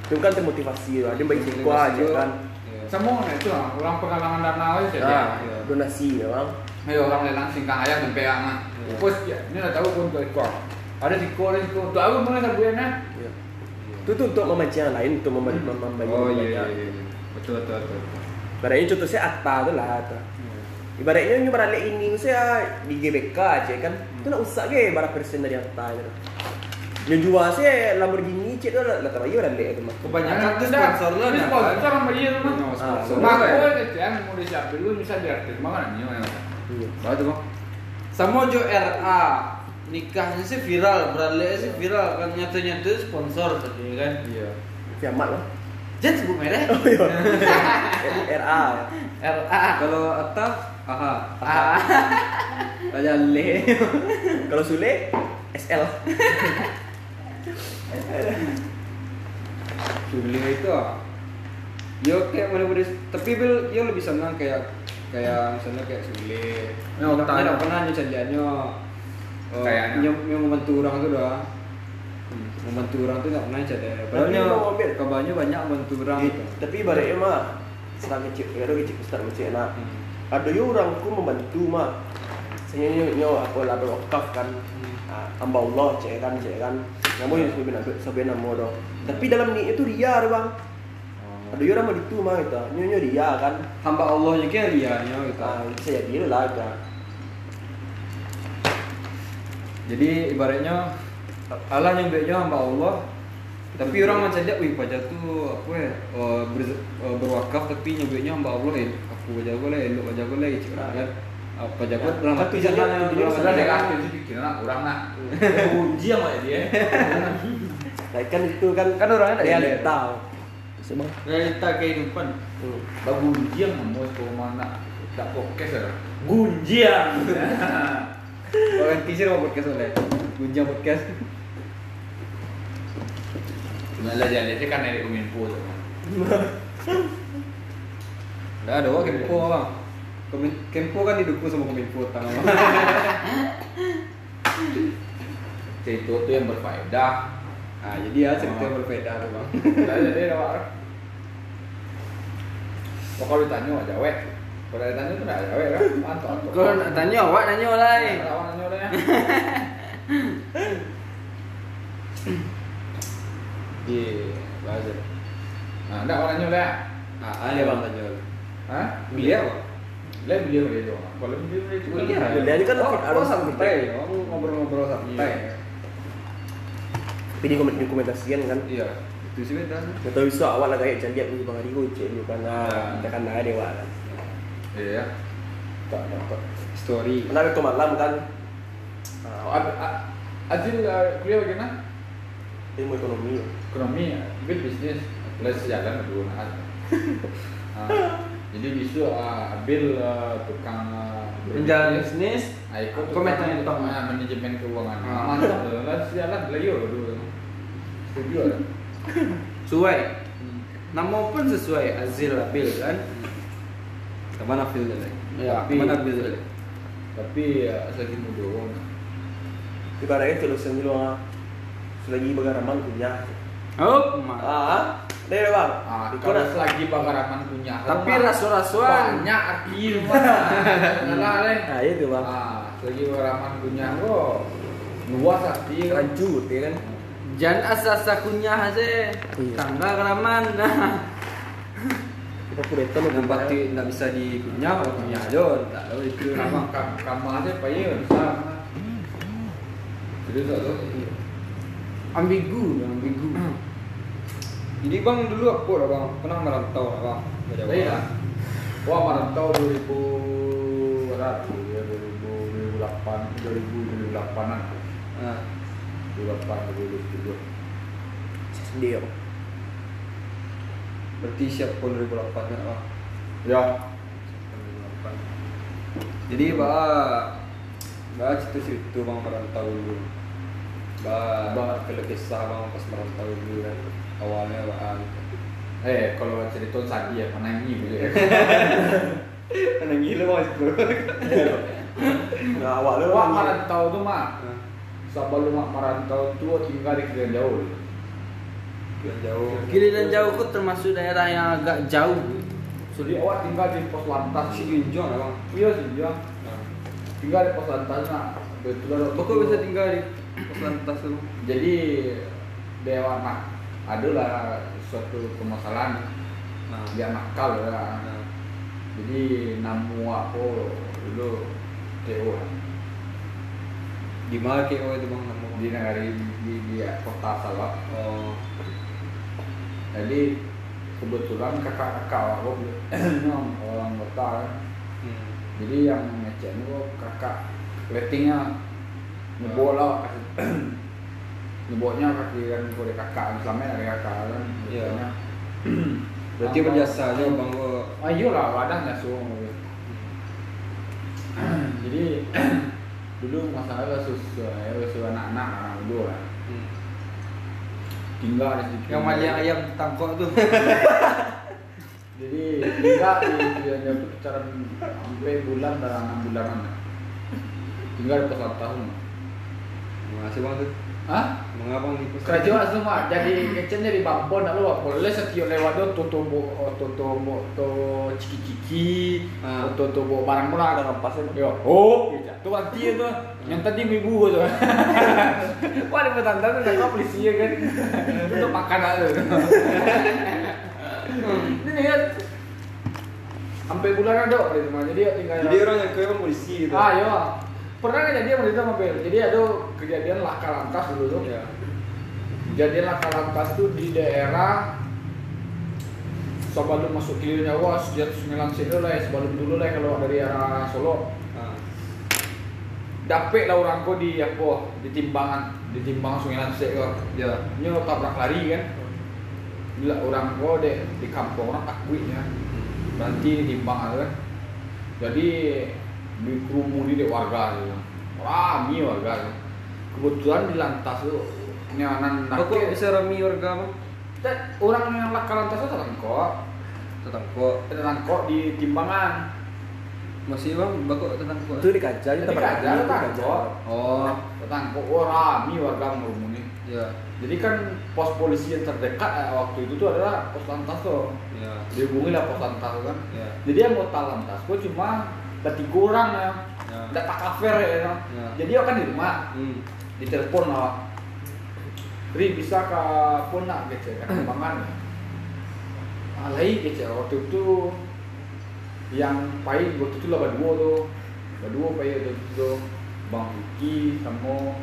Itu kan termotivasi lah. Dia baik kuah aja kan. Iya. Semua nah, itu lah, orang penggalangan dana aja saja. Nah, iya. donasi ya bang. Ayo orang lelang singkang ayam dan PA mah. Iya. Pus ya, ini udah tahu pun tuh ekor. Ada siko, ada siko. Tuh aku mulai ya Iya. Itu tuh untuk memancing yang lain untuk membagi membagi Oh iya iya iya. Betul betul betul. Ibaratnya contoh saya Atta tu lah Atta. Ibaratnya nyu barang ini saya di GBK aja kan. Itu nak usah ke barang persen dari Atta gitu. Nyu jual saya Lamborghini cek tu lah tak lagi orang lek tu mah. kebanyakan tuh sponsor lo Ini nah. sponsor sama dia mah. Sponsor. Mak gue kecian mau disiapin dulu bisa diartis mana nih yang Iya. Bagus bang. sama Jo RA nikahnya sih viral beralih sih viral kan nyata-nyata sponsor tadi kan Iya. Kiamat lah. jangan sebut merek Oh iya. RA. RA Kalau Atta, aha. Ah. Raja Le. Kalau Sule SL. Sule itu ah. Yo kayak mana boleh tapi bil yo lebih senang kayak kayak misalnya kayak Sule. Nggak otak. nggak pernah nyecaliannya Kayaknya. yang yang membantu orang tuh dah. Membantu orang tuh nggak pernah nyecalian. Padahal Tapi mau ambil. kabarnya banyak membantu orang. Eh, Tapi ibaratnya mah setelah kecil, ada kecil ustaz kecil nak. Ada yo orang ku membantu mah. Saya nyo nyo apa lah berwakaf kan. Ah, hamba Allah cek kan cek kan. Namun yang sebenarnya sebenarnya nama doh. Tapi dalam ni itu ria bang. Ada yo orang mau itu mah gitu. Nyo nyo ria kan. Hamba Allahnya kayak rianya gitu. Ah, bisa jadi lah gitu. Jadi ibaratnya Allah yang baiknya hamba Allah tapi orang macam dia, wih pajak tu apa ya, uh, ber, uh, berwakaf tapi nyebutnya hamba Allah ya, aku pajak boleh, elok pajak boleh, cik orang kan. Uh, Ya, kan hati tujuannya- sana, tujuannya dalam Sudah deh kan, jadi pikiran nak orang nak. Uji sama dia. Nah, kan itu kan Kan orangnya realita. Sebang. realita kehidupan Hmm. Bagus ujian mau ke mana? Tak podcast ya. Gunjiang. Oh, ganti sih nama podcast oleh Gunjang podcast. Sebenarnya jalan itu kan dari Kominfo tuh. Dah ada wah Kempo bang. Kempo kan didukung sama Kominfo tangan. Cerita tuh yang berfaedah. Ah jadi ya cerita yang berbeda tuh bang. Jadi ada Oh, kalau ditanya wah jawab. Kalau ditanya tuh nggak jawab kan? Mantap. kalau tanya awak nanya lah eh. Lawan nanya udah ya. Iya, bagus. Nah, enggak orangnya lah. Ah, ada Bang. bang tanya. Hah? Beliau apa? Lah beliau itu. Kalau beliau itu kan Iya. Beliau ini kan oh, harus- oh, santai, oh, ngobrol-ngobrol santai. Iya. Tapi di dokumentasian kan. Iya, itu sih. Nggak tahu bisa awal lah kayak lihat nih bang Arigo cek ni kan. Ya. Nah, kita kan ada dewa kan. Iya. Tak dapat. Story. Kenapa ke malam kan? Oh, Ah, Azil uh, kuliah bagaimana? ilmu ekonomi. Ekonomi, bil bisnis, plus jalan nah. Ah, jadi bisu uh, bil uh, tukang uh, bisnis. Ah, Aku tukang metode tukang, utama. ah, manajemen keuangan. Ah. Mantap tuh, lah jalan lah yo dulu. Setuju. Sesuai. Nama pun sesuai Azil Abil kan. Ke mana feel tadi? Ya, Tapi- ke mana Abil tadi? Tapi uh, selagi muda. Ibaratnya sen dulu ah, selagi bagaraman punya. Oh, ma. Ah, deh bang. Ah, kalau nak selagi bagaraman punya. Tapi rasu-rasuan. banyak arti rumah. Salah leh. Ah, itu bang. Ah, selagi bagaraman punya kok luas kan. Rancut ya kan. Jangan asa-asa kunyah aja. Iya. Tangga keraman. Kita kuretan Yang pasti nggak bisa dikunyah, kalau kunyah aja, tak tahu itu nama. Kam kamar aja payah bisa. Jadi tak tahu. ambigu, ambigu. Jadi bang dulu apa lah bang? Pernah merantau lah bang? Ke Jawa? Iya. Wah, merantau 2000 berapa? Ya 2008, 2008-an. Nah, 2008, 2007. Sendiri. berarti siap pun 2008 kan bang? Ya. 2008. Jadi bah, bah cerita bang merantau dulu. Bah, bah kalau kisah bang pas merantau dulu kan awalnya bah. Eh, kalau cerita tadi ya, mana ini gitu ya. Kan gila bang itu. Nah, awak lu merantau tuh mah. Sebelum mak merantau tuh tinggal di Kilian Jauh. Jauh. Kiri dan jauh kok termasuk daerah yang agak jauh. Jadi awak tinggal di pos lantas Si lah bang. Iya sih, ya. Tinggal di pos lantas nah. Betul Kok kok bisa tinggal di pos lantas tuh? Jadi dewa nak adalah suatu permasalahan Nah, dia nakal ya. nah. Jadi namu aku dulu TO. Di mana KO itu bang nama? di negara di, di, di kota Salak. Oh, Jadi kebetulan kakak-kakak aku yang orang kota kan. hmm. Jadi yang ngecek itu kakak ratingnya nyebol lah nyeboknya kaki kan kode kakak selama dari kakak kan Iya. Berarti berjasa aja bang kok. ah iya lah kadang ya suruh jadi dulu masalah kasus ya kasus anak-anak anak dulu lah Hmm. tinggal di situ Yang maling ayam tangkok tuh. jadi tinggal di dia cara sampai bulan dalam enam bulanan tinggal di pos tahun Makasih bang tuh. Hah? Mengapa? Kerajaan semua jadi kecilnya di Bampon nak luar boleh setiap lewat tu toto bo toto bo to ciki ciki Ah. toto bo barang murah Ada rampasnya. Yo, oh, tu nanti tu yang tadi ibu tu. Wah, di petanda tu nak polisi ya kan. Untuk makan ada. Ini kan sampai bulan ada jadi tinggal Jadi orang yang kau polisi gitu. ah yo pernah kejadian waktu itu sama Bel? Jadi ada kejadian laka lantas dulu tuh. Ya. kejadian laka lantas tuh di daerah sebelum masuk kiri Jawa sejak sembilan sini lah ya, sebelum dulu lah kalau dari arah Solo. Ah. dapet lah orang kau di apa di timbangan di timbangan Sungai Lansik kau Ya. ini tabrak lari kan. Gila orang kau deh di kampung orang takwi ya nanti di timbangan kan. Jadi dikerumuni deh warga gitu. rami warga gitu. kebetulan di lantas tuh ini anak Kok kok bisa rami warga? Dan orang yang laka lantas itu kok. Terangkok di timbangan. Masih bang? Bakok tentang kok. Itu di kaca kaca, di kaca. Oh, terangkok oh rami warga mengerumuni ya, jadi kan pos polisi yang terdekat eh, waktu itu tuh adalah pos lantas tuh. Ya, dihubungi lah pos lantas kan. Ya, jadi anggota lantas gua cuma orang ya. Ya. ada tak kafir ya, ya. Ya. jadi aku kan di rumah. Hmm. ditelepon lah Ri bisa ke pun nak gitu kan timbangan ya? Ah, lain kece waktu itu yang pahit waktu itu lah berdua tuh berdua pahit waktu itu tuh bang Vicky sama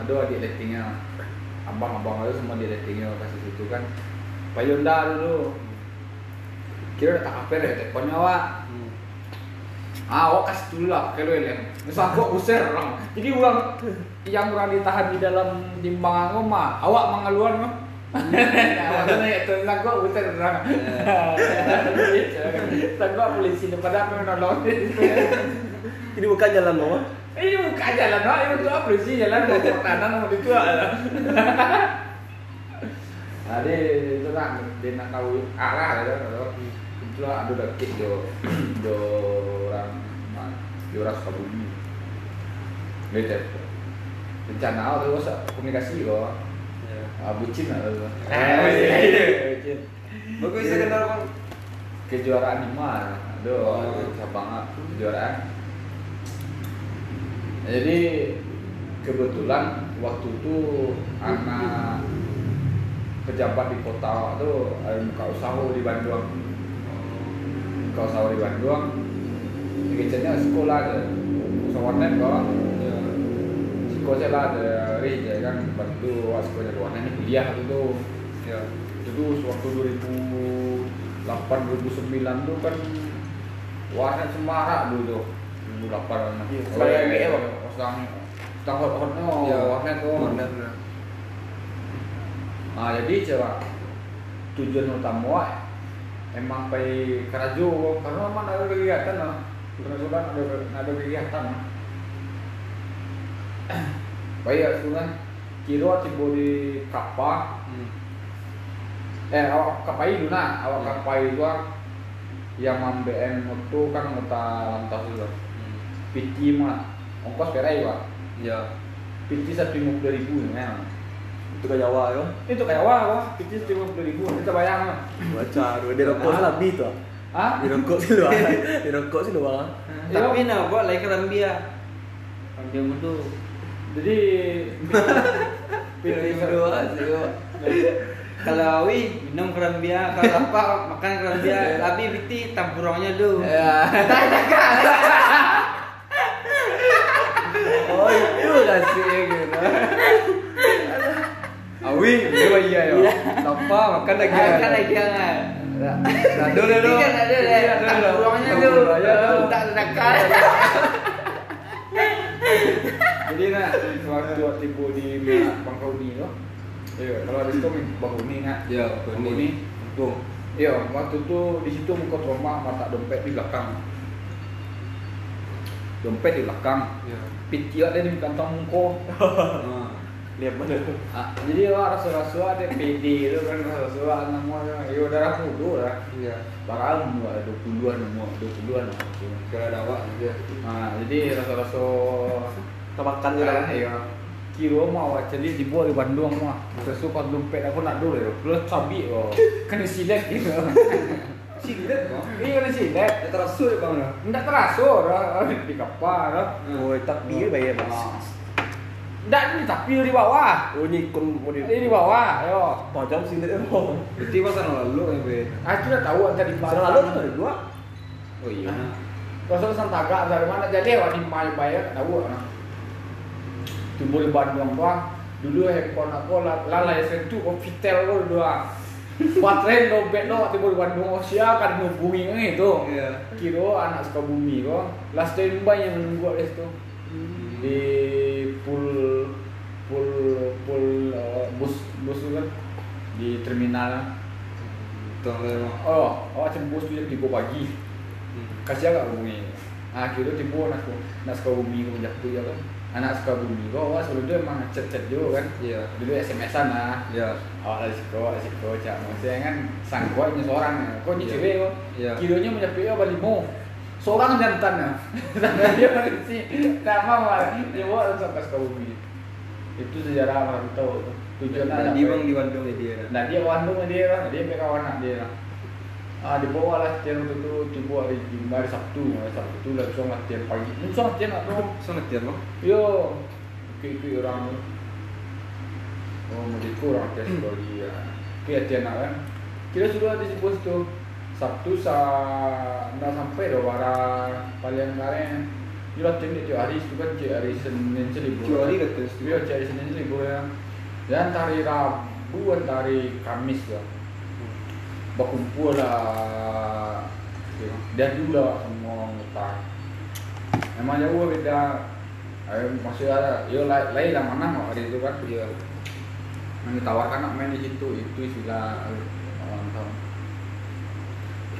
ada adik datingnya. Abang-abang ada semua dia datingnya kasih situ kan. Pak Yonda dulu kira tak apa deh teleponnya awak ah awak kasih dulu lah lo yang misal aku usir orang. Jadi orang yang orang ditahan di dalam timbangan aku mah awak mengeluar mah. Naik tuh aku usir orang. Tangguh polisi daripada apa menolong Ini bukan jalan mau. ini buka jalan doang itu tuh polisi jalan mau ke kanan mau itu nah dia itu nak dia nak tahu arah kalau itu lah ada dekik do do orang orang Sukabumi gitu rencana awal tuh usah komunikasi kok ah bucin lah tuh bucin. Bagus saya kenal bang. kejuaraan lima aduh Oh. cabang kejuaraan. Jadi kebetulan waktu itu anak pejabat di kota tuh ada buka usaha di Bandung. Buka usaha di Bandung kecilnya sekolah ada usaha warnet kok Ya. sekolah lah ada Rija kan bantu sekolahnya di warnet ini kuliah itu Ya. itu waktu 2008 2009 tuh kan warnet semarak dulu tuh 2008 Iya, iya. Bang. sedang sedang hot hotnya Ya. warnet tuh Warnet, ya. nah jadi coba tujuan utama emang pergi kerajo karena memang ada kegiatan lah kan ada ada kegiatan baik itu kan kira tiba di kapal Hmm. eh awak kapai dulu nah awak Hmm. kapai itu yang MBM itu kan ngeta lantas itu Hmm. PT mah ongkos perai pak. Ya. PT satu lima puluh ribu ya Itu kan Jawa yo. itu kayak wah wah PT satu lima puluh ribu. Kita bayang lah Baca, dia rokok lebih tuh. Ah Dia rokok sih luar. Dia rokok sih luar. Tapi nak buat lagi kerambia. Kerambia mudu. jadi Pilih berdua aja. Kalau awi minum kerambia, kalau apa makan kerambia, tapi biti tampurangnya dulu. ya Oh, itu kasih gitu. awi dewa iya yo tanpa makan lagi Makan lagi jangan. Nah dulu dulu ada deh, tampurangnya dulu. Tak sedekah. jadi nah waktu waktu ibu di tuh Iya, kalau di situ Bangkauni nak Ya. Bangkauni Bung. Iya, waktu itu di situ muka rumah mata dompet di belakang. Dompet di belakang. Ya. Piti ada di kantong muka. Lihat mana? Ah, jadi wah rasa-rasa ada PD itu kan rasa-rasa namanya. Yo darah muda lah. Iya. Barang ada 20-an nomor, 20-an nomor. Kalau ada awak dia. Nah, jadi rasa-rasa Kemakan gitu. Ah, iya. Kira mau jadi dibuat di Bandung mah. Sesuka dompet aku nak dulu ya. Plus cabi oh. Kena silet gitu. Silet kok. Iya kena silet. Ya terasa ya bang. dah. Nggak terasa dah di kapal. Oh, tapi bayar mas. Nggak ini tapi di bawah. Oh, ini kon mau di. Ini di bawah, yo. Pajang sih dia mau. Berarti masa lalu ya be. Ah itu udah tahu antar di Sana lalu kan ada dua. Oh iya. Kalau Santaga dari mana jadi wah di Mai bayar tahu nah. Timbul di Bandung doang. Dulu handphone aku lah lala ya sentu Vitel ko doang. Baterai dompet lo timbul di Bandung oh sia kan ngubungi kan itu. Iya. Kiro anak Sukabumi kok. Last time mbak yang menunggu di situ. di pool pool pool eh, bus bus itu kan di terminal oh oh cem bus tuh tiga pagi kasih agak hubungi ah kira tiba anakku anak Sukabumi aku jak tuh ya kan anak Sukabumi kok wah sebelum itu emang chat chat juga kan Iya. dulu SMS-an lah Ya. awal dari situ dari situ cak maksudnya kan sanggup seorang ya kok Iya. cewek kok Iya. kilonya mencapai apa lima seorang jantan ya dia masih nama malah dia bawa sampai Sukabumi itu sejarah orang tahu tujuannya Dan apa? di bang di Bandung ya dia. nah dia Bandung dia lah. Dia kawan anak dia lah. Ah dibawa lah latihan waktu itu tiba hari Jumat hari Sabtu. Hari Sabtu itu langsung latihan pagi. Langsung latihan atau Sangat dia bang. yo ikut orang oh mau ikut orang tes sekali ya itu latihan kan? Kita sudah di bos tu Sabtu sa nak sampai dah barang paling karen. Kita cek cek hari itu kan cek hari Senin celibur. Cek hari kata. Hari Senin celibur ya. Dan hari Rabu dan hari Kamis lah. Berkumpul lah. Dan juga semua ngutang. Memang jauh beda. Ayo masih ada. Yo lain lah mana mau hari itu kan. Iya. Yang ditawarkan nak main di situ itu sudah orang tahu.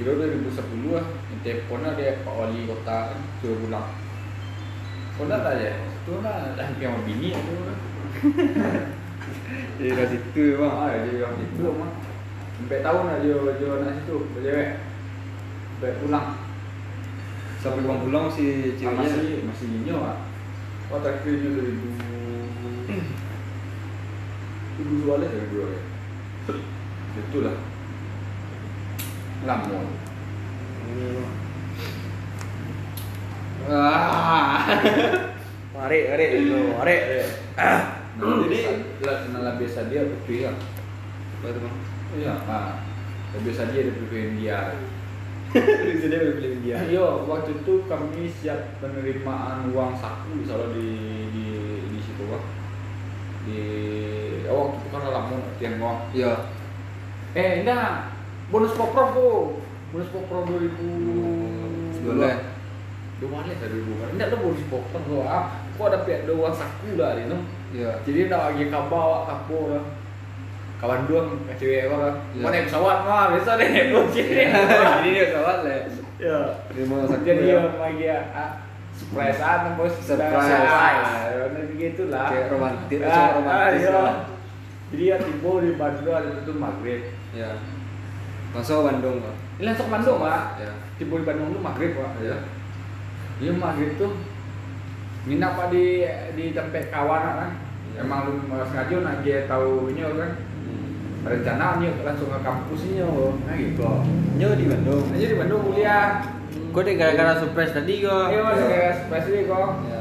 Kira 2010 lah, yang teleponnya dia Pak Wali Kota kan, suruh pulang. Kau nak tak je? Itu lah, dah hampir sama bini tu. Jadi dah situ bang. Ah, dia orang situ mah. Sampai tahun lah dia dia nak situ, berjewek. Sampai pulang. Sampai bang pulang si Ah, ceweknya. masih masih nyo ah. Wah terakhir dia 2000 Ibu dua lah dari dua ya. Itulah. Lamun. Ah. Tarik, tarik dulu, tarik. Nah, Jadi- jadi lah kenal biasa dia betul ya. Bang? Iya, ah. Biasa dia di PPN dia. Di sini ada pilih dia. Iya, waktu itu kami siap penerimaan uang saku misalnya di di di situ Pak. Di oh, waktu itu kan lamun tiang uang. Iya. Eh, enggak. Bonus poprov tuh. Bonus poprov 2000 Boleh. Dua balik dari dua Enggak ada bonus poprov tuh. Ah, kok ada pihak dua uang saku lah ini. Iya. Jadi nak lagi kabar kapo lah. Kawan dua ke cewek orang. Iya. Mau naik pesawat mah biasa deh bocil. Jadi dia kawan lah. Ya. Jadi dia lagi ah, surprise an bos Surprise. Nah, begitu lah. Kayak romantis, Ah, cuma romantis ah, iya. lah. Jadi ya tiba di Bandung ada itu maghrib. Ya. Langsung Bandung bang. Ini langsung Bandung pak. Ya. Tiba di Bandung tuh maghrib pak. Iya. Iya maghrib tuh nginap di di tempat kawan kan. Iya. Emang lu sengaja nak dia tahu ini kan. Rencana nih langsung ke kampusnya, nah gitu. Nyo di Bandung. Aja di Bandung kuliah. Kau deh gara-gara surprise tadi kau. Iya mas, kayak spesial kok. Ya.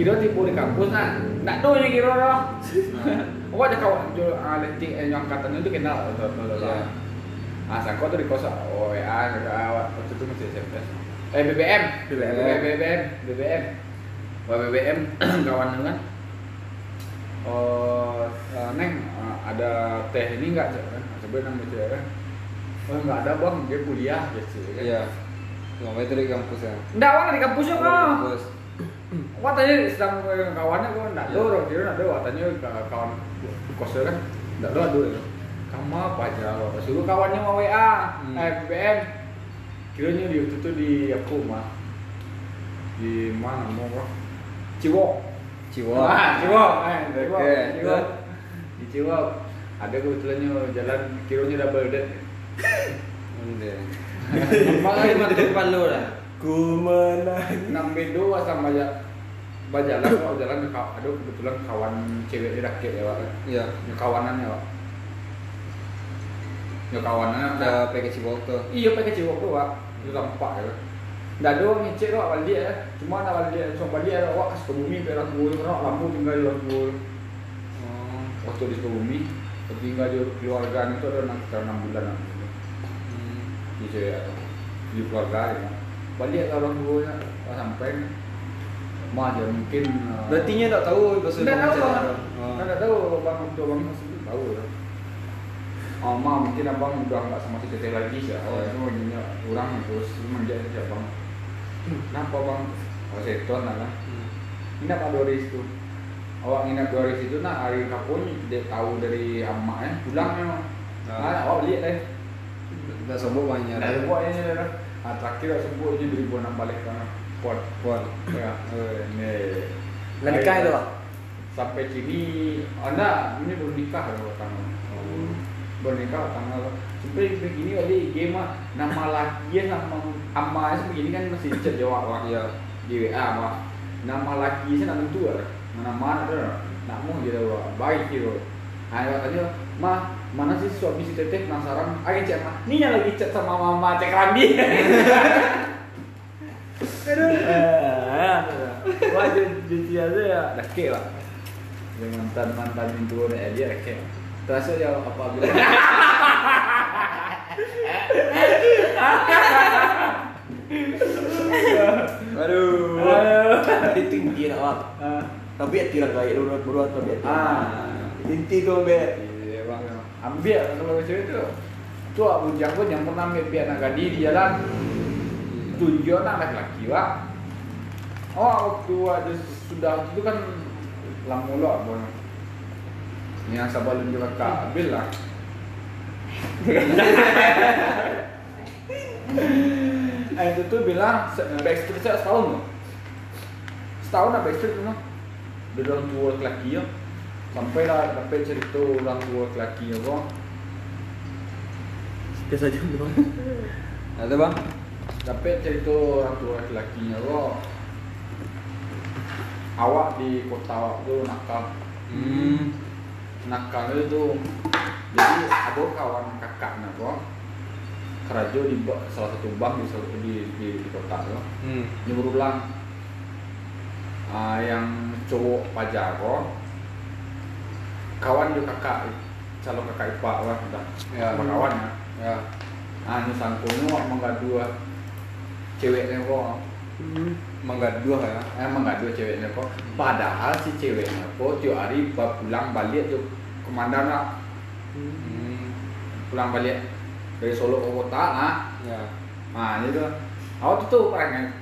Kira tipu di kampus nah, nak tuh nih kira loh. Oh ada kawan jual ah lenting eh yang katanya itu kenal atau atau Iya. Ah sangko tuh di kos oh WA kakak waktu itu masih SMS. Eh BBM, BBM. BBM, BBM, Wah BBM kawan dengan. Oh eh, neng eh, ada teh ini enggak kan? Coba nang baca kan. Oh enggak ada bang, dia kuliah gitu. kan. Iya. Ngapain itu di kampus ya? Enggak bang di kampusnya Oh, di kok. kampus. Wah tanya sedang kawannya gue nggak Iya. tahu orang kira nggak tahu tanya ke kawan kosnya kan nggak tahu aduh kamu apa aja lo suruh kawannya mau WA Hmm. eh BBM kiranya di waktu itu di aku mah di mana mau bro Ciwok Ciwok. ah Ciwok eh Ciwok. Ciwok di Ciwok ada kebetulannya jalan kiranya double date. Makanya mati depan lu dah. Ku menang. enam bedo sama baja bajalan kalau jalan ada kebetulan kawan cewek rakyat ya pak Iya. ya kawanannya pak ya kawanannya Ada pakai Ciwok tuh. iya pakai cewek tuh pak itu tampak ya Nggak ada orang ngecek kok balik dia ya. Cuma nak balik dia, cuma balik dia wah ke Sukabumi ke Ratul, karena lampu tinggal di Ratul. Oh. Waktu di Sukabumi, tinggal di keluarga itu ada enam sekitar enam bulan lah. Hmm. Di saya di keluarga ya. Balik ke orang tuanya, pas sampai mah aja mungkin. eh, Berarti nya tak tahu bahasa Nggak tahu. Nggak tahu bang untuk bang masih tahu ya. Oh, ma, mungkin abang udah nggak sama si teteh lagi sih. Oh, itu punya orang terus menjadi siapa bang? Kenapa bang? Oh, seton lah. Nginap apa Doris itu? Awak nginap Doris itu nah hari kapun dia tahu dari emaknya pulangnya. Ah. Nah, awak lihat deh. Tak sombong banyak. Dari buat ini dah. Ah, terakhir aku sebut je 2006 balik kan. Pon. Puan. Ya, eh, ni. Nggak nikah itu? Sampai kini, anda ini belum nikah loh tanggal. Oh. Nikah tanggal. Sampai begini kali game mah nama laki ya nama ama begini kan masih chat jawab wah Iya. di WA wah. Nama laki saya nak tentu lah. Mana mana. Nak mau dia wah baik gitu. Ayo tanya, mah mana sih suami si teteh penasaran? Ayo chat mah. Ni yang lagi chat sama mama cek Randi. Wah, jadi aja ya. Dah lah. Mantan mantan itu nih dia kek terasa ya apa aduh. Aduh. Tinggi awak ah. tapi ya tiran kayak lu berdua tapi ya ah. Inti tuh be iya bang ya. ambil kalau macam itu. Tuh aku jago yang pernah mimpi anak gadis di jalan. Tujuan anak laki wak. Oh waktu ada sudah itu kan lamulok bang yang sebelum juga kak Eh, itu tuh bilang se- backstreet saya setahun loh setahun lah backstreet tuh orang tua laki ya sampai lah sampai cerita orang tua laki ya kok Biasa aja bang. Ada bang? sampai cerita orang tua laki-lakinya kok awak di kota awak tuh nakal. Hmm. Nakal itu jadi ada kawan kakaknya kok kerja di salah satu bank di salah- di, di, di kota tuh Hmm. ulang Ah, yang cowok pajak kok kawan juga kakak calon kakak ipar lah udah Ya. sama kawan ya Ya. ah nyusangkonya menggadu ceweknya kok Mangga dua ya. emang gak dua ceweknya kok padahal si ceweknya kok tiap hari pulang balik tuh komandan lah. Hmm. pulang balik dari Solo ke kota nah Ya. nah itu aku tuh tuh perangnya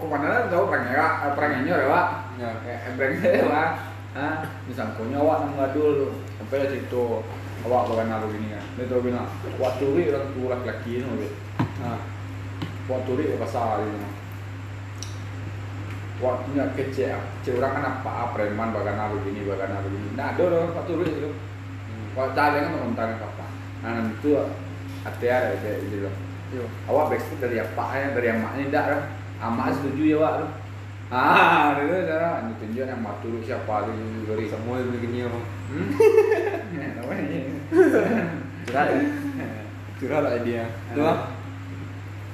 komandan tahu perangnya kak eh, perangnya ya pak? Ya. eh perangnya ya pak. Ah misalnya awak nang ngadul sampai lah situ awak bagan naruh gini kan. Dia tuh bilang waktu orang tua laki-laki ini Nah. waktu ke pasar gitu waktunya kecil kecil orang kan apa ah, preman bagan naruh gini bagan naruh gini nah ada orang waktu turi itu Kalau cari kan nonton apa? Nah itu hati ada kayak gitu. Yo. Awak backstreet dari apa ya dari yang maknya tidak kan? Amak setuju ya wak tuh. Ah, itu cara ini tunjuk yang mak turu siapa tu dari Semua itu begini. Hmm? Ya, namanya. Curhat ya. Curhat lah dia. Tuh bang.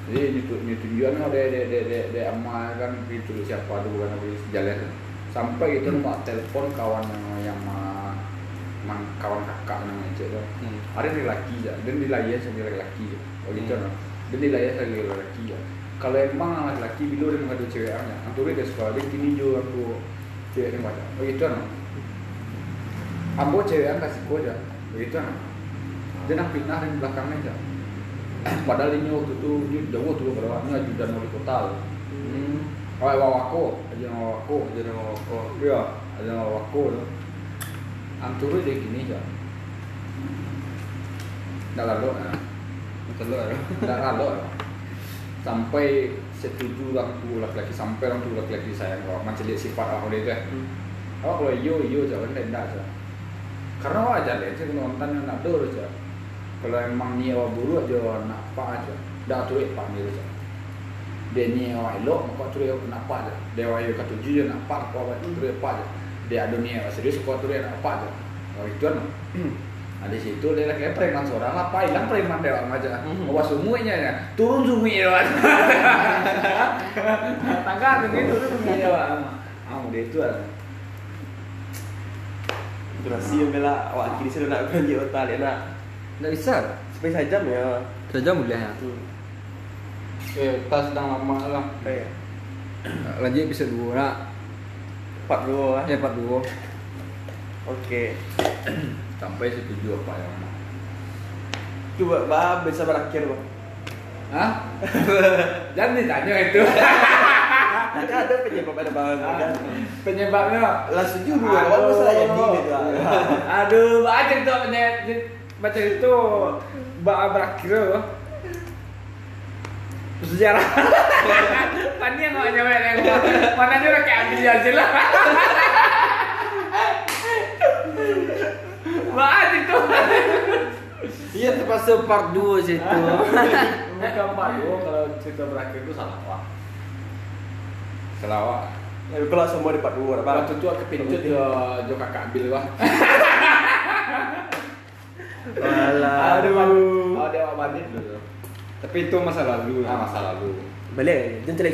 Jadi ini tu ini tunjukan ada ada ada ada ada amak kan itu siapa tu bukan apa sejalan. Sampai itu mak telepon kawan yang yang ma- mang kawan kakak namanya cek tu. Hmm. ada yang lelaki ya dan dilayar sama lelaki ya. Oh gitu Hmm. no dan dilayar sama lelaki ya. Kalau emang lelaki bila dia mengadu cewek anya antara dia suka dia kini jo aku cewek yang banyak. Oh gitu no ambo cewek kasih kode. Begitu no dia nak fitnah di belakangnya aja padahal ini waktu itu dia jauh tuh berapa? Ini ajudan wali kota Hmm. oh wawako. Aja wawako mau oh. iya aja wawako. Tuh antara dia kini aja. Nggak lalu, ya. Lah. nggak rado ya. sampai setuju orang tua laki-laki sampai orang tua laki-laki saya kalau macam lihat sifat orang dia tu ya. Oh kalau iyo iyo jangan tidak aja. Karena awak aja sih nonton yang nak dulu aja kalau emang ni awak buruk aja nak apa aja dah tu pak aja dia ni awak elok maka tu dia nak apa aja dia awak kata tujuh dia nak apa apa awak tu dia apa aja dia ada ni awak serius kau tu dia nak apa aja oh itu kan Nah, di situ dia lagi preman seorang lah, apa hilang preman dia orang aja. Mhm. Bawa sumuinya ya, turun sumui ya. Wan. Tangga ini turun sumui ya, Wan. Ah, udah itu lah. Durasi yang bela awak kiri saya nak belanja otak dia nak. Nggak bisa. Sampai sejam ya. Saja boleh ya. Hmm. Eh, tas sedang lama lah. Eh, Lanjut episode dua nak. empat dua. Eh part dua. Oke. Sampai setuju apa yang Coba bah bisa berakhir bang. Hah? Jangan ditanya itu. Nah kan ada penyebab ada bang kan. Penyebabnya Langsung juga awal masalah jadi gitu. Aduh, baca itu penyebab baca itu bak berakhir loh. Sejarah. Pani yang nggak nyampe yang mana udah kayak ambil aja lah. Baca itu. Iya terpaksa part 2 situ. Bukan Pak Yo, kalau cerita berakhir itu salah Pak. Salah. Ya, kalau semua di part dua bang. Waktu itu aku jo kakak ambil Pak. Walah. Aduh. Oh dia bandit dulu. Tapi itu masa lalu. Ah masa lalu.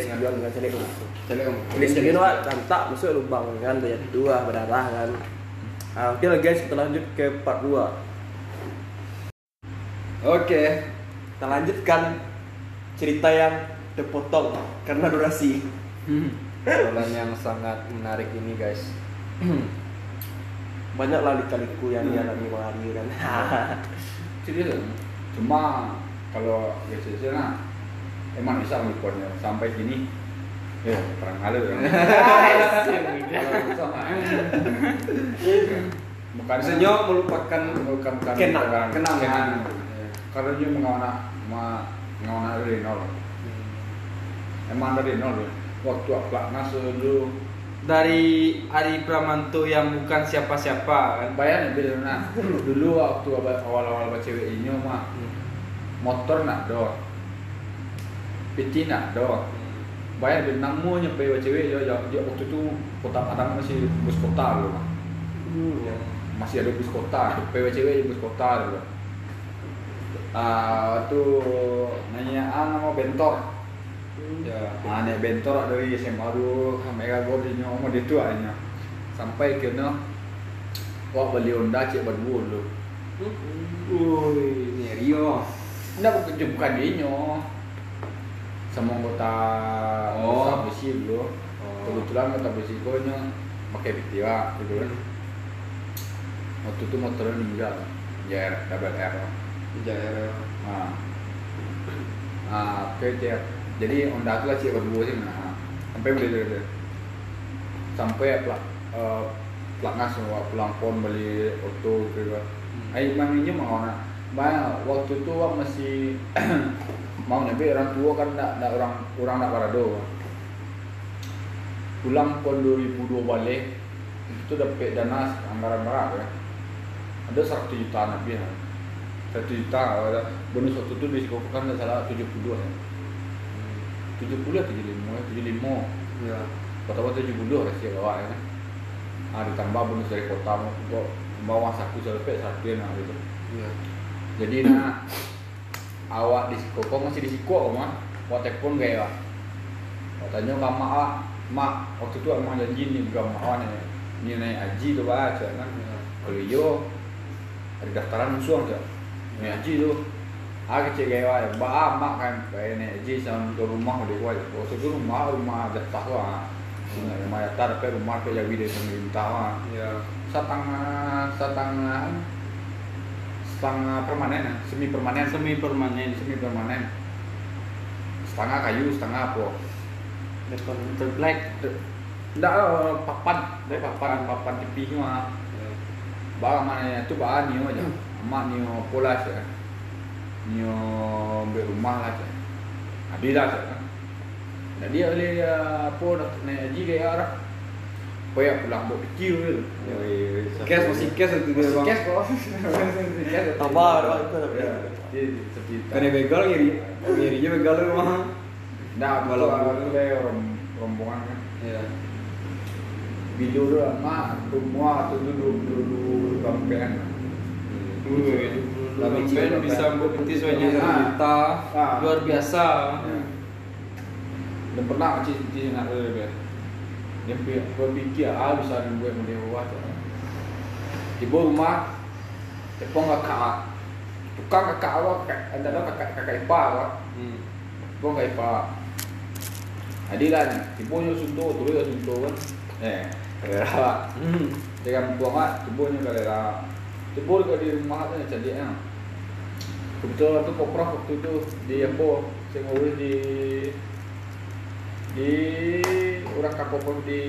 Sekali dengan celek dulu. Jadi kamu. Celek sekali itu kan tak masuk lubang kan banyak dua berdarah kan. Ah, oke lah guys, kita lanjut ke part 2 Oke. Kita lanjutkan cerita yang terpotong karena durasi. Hmm. yang sangat menarik ini guys. banyak lah lika-liku yang dialami Bang Aryo kan Serius? Cuma kalau biasa nah emang bisa melakukannya sampai gini. Ya, perang halu kan. Bukan Biasanya melupakan bukan bukan Kenang. bukan Kenang. kenang. Kalau dia mengawana ma mengawana dari nol. Emang dari nol. Waktu pelatnas dulu Dari Ari Pramanto yang bukan siapa-siapa kan. bayar nih nah dulu waktu awal-awal baca cewek ini mah motor nak do piti nak do bayar bil? Namu nyampe baca cewek ya, ya, ya waktu itu kota Padang masih bus kota dulu mah masih ada bus kota nyampe baca cewek di bus kota dulu ah waktu nanya ah nama bentor ya Ah, nek bentor dari SMA dulu sampai kagak di nyomo di tu aja. Sampai kena wah beli Honda cek berdua dulu. Wih, ini Rio. Enggak bukan bukan dia nyo. Sama anggota Oh. anggota besi dulu. Oh. Kebetulan anggota besi gue nyo pakai bitiwa gitu kan. Waktu itu motornya meninggal. JR double R. Jaya Nah, nah oke. Jadi Honda lah cek berdua sih nah. Sampai beli beli Sampai plat eh, plat ngas semua pulang pon beli auto gitu kan. Ayo manginya mau nak. Banyak waktu itu masih mau nabi orang tua kan nak nak orang orang nak parado. Pulang pon 2002 balik itu dapat dana anggaran berapa ya? Ada 100 juta nabi ya. 1 juta bonus waktu itu di Sikopo kan nggak salah 72 ya. 70 atau 75 ya, 75 Ya. kota-kota 70 rasio bawa ya. Kan ah ditambah bonus dari kota kok bawa saku selesai satu nah gitu. Ya. jadi nah awak di Siko masih di Siko mah? Waktu telepon gaya wak katanya nggak mak mak waktu itu emang janji nih gak mau nih ini naik haji tuh baca kan? Kalau iyo ada daftaran musuh aja naik haji tuh kecil gaya wak bah mak kan kayak naik haji sama ke rumah udah kuat waktu itu rumah rumah jatah Nah, rumah jatah tapi rumah ke jadi dari pemerintah Ya. setengah setengah setengah permanen semi permanen Semi permanen. semi permanen setengah kayu setengah apa Depan Terblek. enggak eh, papan dari papan papan tipis mah bah mana itu bah nio aja emak nio pola sih nio beli rumah lah sih ada lah sih nah dia beli apa nak naik haji kayak arah Kayak pulang buat kecil gitu. Cash masih cash itu dia Masih cash kok. Ya, Dia. Kan yang begal ngiri, ngirinya begal lu mah. Nah, Kalau kalau dulu- itu kayak rom- rombongan kan. Ya. Video doh mak semua atau dulu dulu bampean. Tapi Tapi Cina bisa betis banyak Ah. juta. Ah. Luar biasa. Ya. Dan pernah cik cik nak ada dia. Dia pi- berpikir ah bisa membuat model buat. Tiba rumah, tepung kakak, tukang kakak awak, ada kakak kakak ipar awak. Hmm. Gua nggak ipa. Adilan, tipu nyo sunto, tuloy ka sunto kan. Eh, kalera. Hmm. Dengan buang tipu nyo kalera. Tipu ka di rumah tu jadi ya. Kebetulan tu koprah waktu itu di apa? Saya ngurus di di orang kapopor di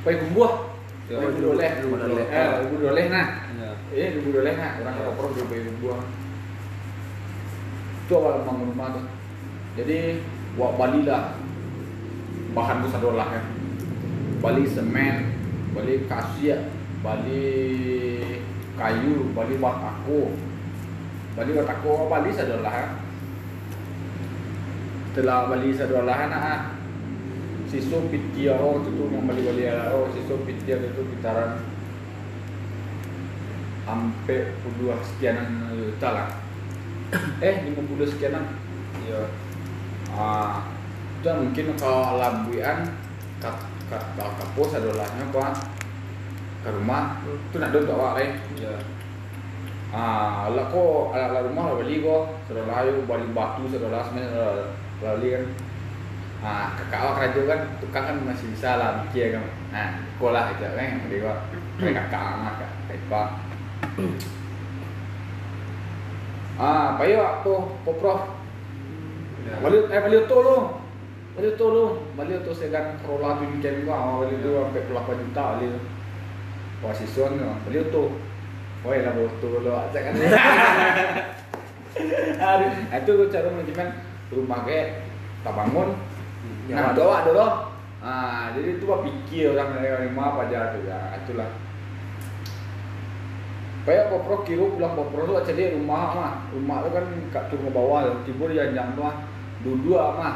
Pai Gumbuah. Ya, Pai Gumbuah. Gumbuah Doleh. Eh, Gumbuah Doleh nah. Ya. Eh, di Budoleh nah, orang Ya. kapopor di Pai Gumbuah. Itu awal bangun rumah tuh. Jadi, wak Bali lah bahan besar dolah kan. Bali semen, Bali kasia, Bali kayu, Bali watako. Bali watako, Bali sadolah. Setelah Bali sadolah nah, siso pitia oh itu yang Bali Bali oh siso pitia itu kitaran sampai puluh sekianan juta lah. eh 50 sekianan Ya. Ah, itu mungkin kalau labuan kat kat kapus adolahnya apa ke rumah itu nak duduk awak eh. Ya. Ah, lah kok ala ala rumah lah beli kok. Sudah layu balik batu sudah lah sebenarnya lah beli kan. Nah, kakak awak kerja kan, tukang kan masih bisa lah mikir kan. Nah, sekolah aja kan dia kok. Kayak kakak anak, kakak ipak. Ah, payo apa, poprof. Balik, eh balik tu lu. Balik tu lu. Balik tu saya kan Corolla tu weekend gua, ah, balik tu sampai puluh juta balik tu. Oh, ya lah balik tu lu. Cak kan. Aduh, itu tu cara manajemen rumah kayak tak bangun. Nah, doa dulu. Ah, jadi itu apa pikir orang dari rumah apa aja tu ya. Itulah. Kayak popro kiro pulang popro tu jadi rumah mah. Rumah tu kan kat turun ke bawah, tiba dia janjang tu ah. Dua-dua mah.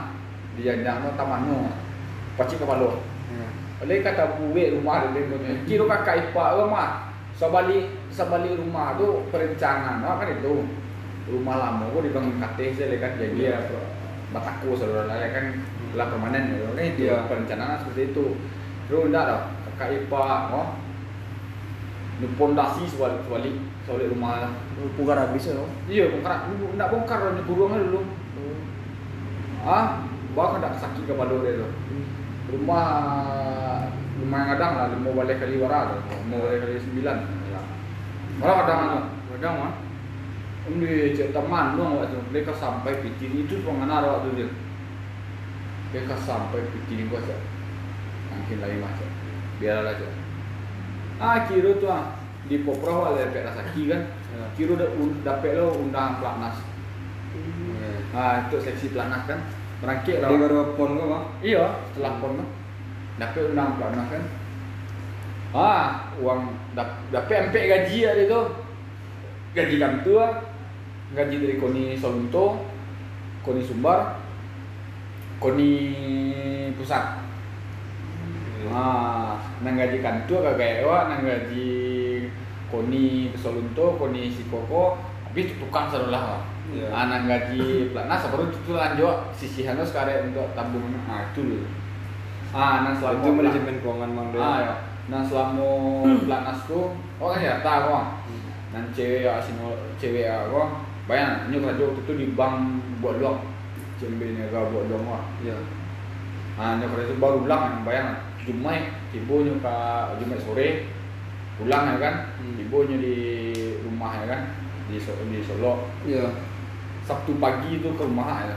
Di janjang tu taman tu. Pacik ke balo. Oleh kata buwe rumah dia tu. Kiro kakak ipak rumah. Sabali sabali rumah tu perencanaan kan itu. Rumah lama gua dibangun kateh saya kan jadi ya bataku saudara ya kan lah permanen ya kan itu Iya. perencanaan seperti itu. Terus enggak dah kakak ipak oh. Ni pondasi sebalik sebalik sebalik rumah lah. Pugar habis ya. Iya, bongkar. Enggak bongkar ni buruangnya dulu. Ah, bawa kan tak sakit kepala dia tu. Rumah rumah yang kadang lah, lima balik kali wara tu. Lima balik kali sembilan. Malah kadang. Kadang mah. Ini cek teman tu waktu tu. Mereka sampai pitin itu pengenar waktu dia. Mereka sampai pitin gua cak. Mungkin lain macam. Biarlah aja. Ah, kira tu ah di poproh ada dapat rasaki kan. Kira dah un- dapat lo undang pelatnas. Ah, untuk seksi pelatnas kan. Merangkik lah. Dia baru pon kau bang? Iya, setelah pon tu. Dapat undang pelatnas kan. Ah, uang dap, dapat empek gaji ada tu. Gaji kantor lah. Gaji dari Koni Solunto, Koni Sumbar, Koni Pusat. Ah, nang gaji kantor kagak ewa, nang gaji Koni Solunto, Koni Sikoko, habis tu tukang sarulah. Iya. Ah, nang gaji pelatnas baru tu lanjut sisihan tu sekarang untuk tabung. Ah, itu dulu. Ah, nang selama Itu manajemen keuangan dia. Ah, ya. Nah selama pelatnas tu, oh kan ya tahu kok. Nan cewek ya sino cewek ya kok. Bayang nyu kerja waktu tu di bank buat doang. Cembe ni agak buat doang kok. Iya. Ah, nyu kerja tu baru pulang bayang Jumat, tiba nyu ke Jumat sore pulang ya kan. Hmm. Tiba nyu di rumah ya kan. Di di Solo. Iya. Sabtu pagi tu ke rumah ya.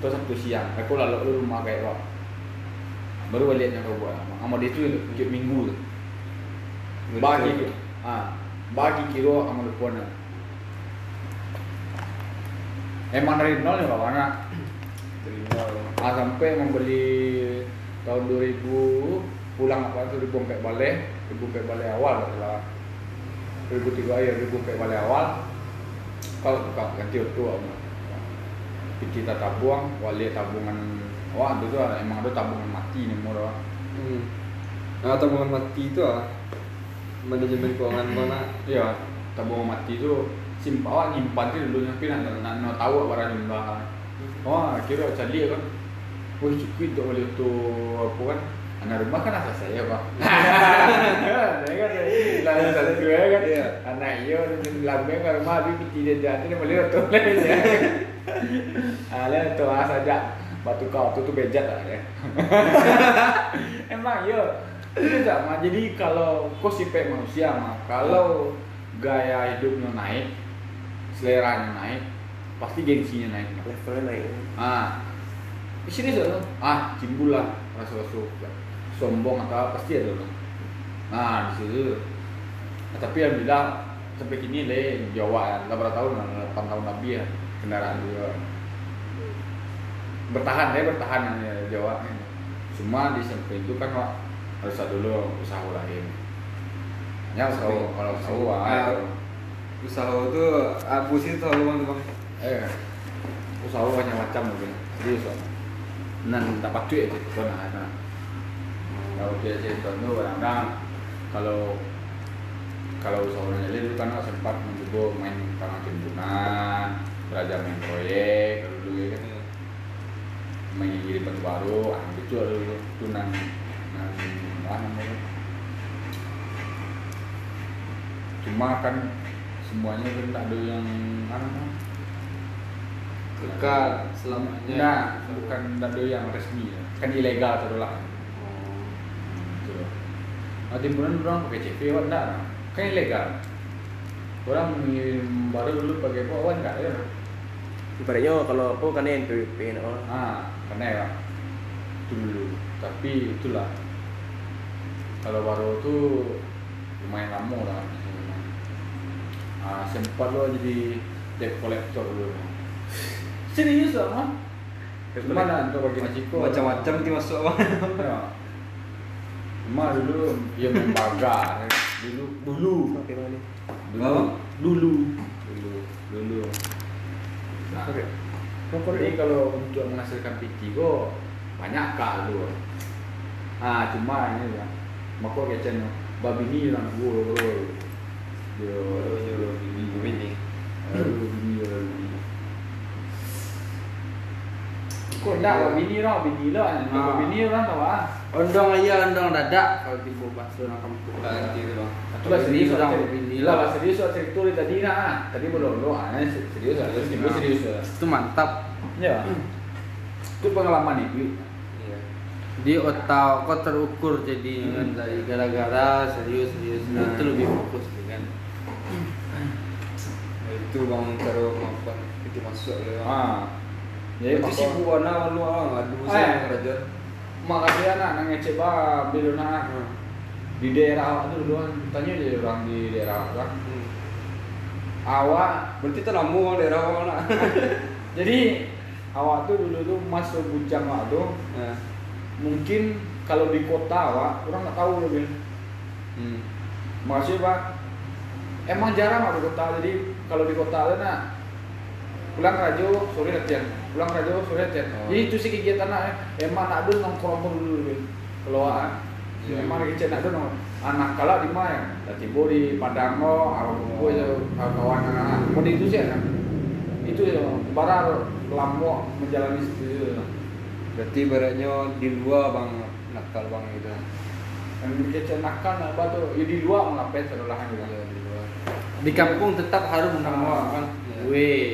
Atau Sabtu siang. Aku lalu ke rumah kayak kok. Baru baliknya kau buat. Sama dia tu tiap minggu tu. bagi ah bagi kilo sama depan emang dari nol ya anak Terima. ah sampai membeli tahun 2000 pulang apa tu dibongkar balik dibongkar balik awal tak salah 2003 ya dibongkar balik awal kalau buka ganti waktu apa kita tabung wali tabungan wah itu tu ada- emang ada tabungan mati nih murah Hmm. Nah, tabungan mati itu ah manajemen keuangan mana? Iya, tabung mati itu simpan nyimpan tu dulu nyampe nak nak, nak tahu barang nyimpan. Wah, kira cari kan. Wih, cukup untuk beli tu apa kan? Anak rumah kan asal saya pak. Saya kan lah satu ya kan. Iya. Anak iyo lambeng kan rumah tapi dia jadi dia beli tu lain ya. Ah, saja. Batu kau tu tu bejat lah ya. Emang yo. Itu sama. Jadi kalau kau sifat manusia mah, kalau gaya hidupnya naik, seleranya naik, pasti gengsinya naik. Levelnya naik. Ah, di sini tuh, ah timbul lah rasa-rasa sombong atau apa pasti ada tuh. Nah di situ. Nah, tapi alhamdulillah sampai kini le Jawa ya, berapa tahun, 8 tahun lebih ya kendaraan juga. Bertahan ya bertahan ya Jawa. Cuma di samping itu kan Wak, harus ada dulu usaha lain. Ya usaha Tapi- kalau usaha Ah, ah, Usaha itu apa sih tahu bang bang? Eh, usaha banyak macam mungkin. Serius Pak. Nan dapat duit itu kan nah. Kalau dia cerita tu kadang kalau kalau usaha lain itu kan sempat mencoba main tangan timbunan, belajar main proyek kalau dulu ya kan main jadi batu baru, itu ada dulu itu nan nan apa namanya cuma kan semuanya kan tak ada yang namanya Kekal selamanya. Nah, bukan dado yang resmi ya. Kan ilegal lah. Gitu. Nah, timbunan orang pakai CV wan enggak? Kan ilegal. Orang baru dulu pakai apa wan enggak ya? Ibaratnya kalau apa kan yang PWP no. Ah, karena ya itu dulu. Tapi itulah kalau baru tuh lumayan lama lah. Ah, sempat lo jadi debt collector dulu. Serius lah, mah? Gimana untuk bagi Maciko? Macam-macam ti masuk apa? Ya. Cuma dulu dia main bagar. Dulu dulu dulu dulu dulu dulu. Nah, Oke. Jadi kalau untuk menghasilkan PT go banyak kak lu. Ah cuma ini ya. Mako kecen babi ni orang gua gua. Dia Ini. Aduh, bini lah bini. Kok enggak babi ni lah, bini lah. Ah. Babi ni orang tahu ah. Ondong aja ondong dadak kalau tiba bakso nak kampung. Ganti tu bang. Itulah serius Orang Itulah lah. serius lah cerita dari tadi nah. Tadi belum lo ah serius lah. Serius Nah. serius lah. Itu mantap. Ya. Itu pengalaman itu. Iya. Di otak kau terukur jadi kan dari gara-gara serius serius Nah. itu lebih fokus kan. Itu bang taruh makan itu masuk bang. Ah. Jadi Itu si mako- buana lu ah ngadu Eh. saya kerajaan. makasih anak nang ngecek nah di daerah awak tu dulu kan tanya dia orang di daerah awak kan Hmm. awak Berarti terlamu bang daerah bang nak. jadi awak tuh dulu tuh masuk bujang awak tuh Nah. mungkin kalau di kota awak orang nggak tahu lebih Hmm. makasih pak emang jarang awak di kota jadi kalau di kota ada nak pulang rajo sore latihan pulang rajo sore latihan Oh. jadi itu sih kegiatan nak emang nak dulu nongkrong dulu lebih keluar. Memang lagi cek nak dulu anak kalau di mana dah tiba di Padang lo awak kumpul je kawan anak mau itu sih kan itu ya barar lama menjalani situ Berarti baratnya di luar bang nakal bang gitu. yang kecil nakal nak batu ya di luar ngapain serolahan juga Iya di luar. Di kampung tetap harus menang kan. Iya. Weh,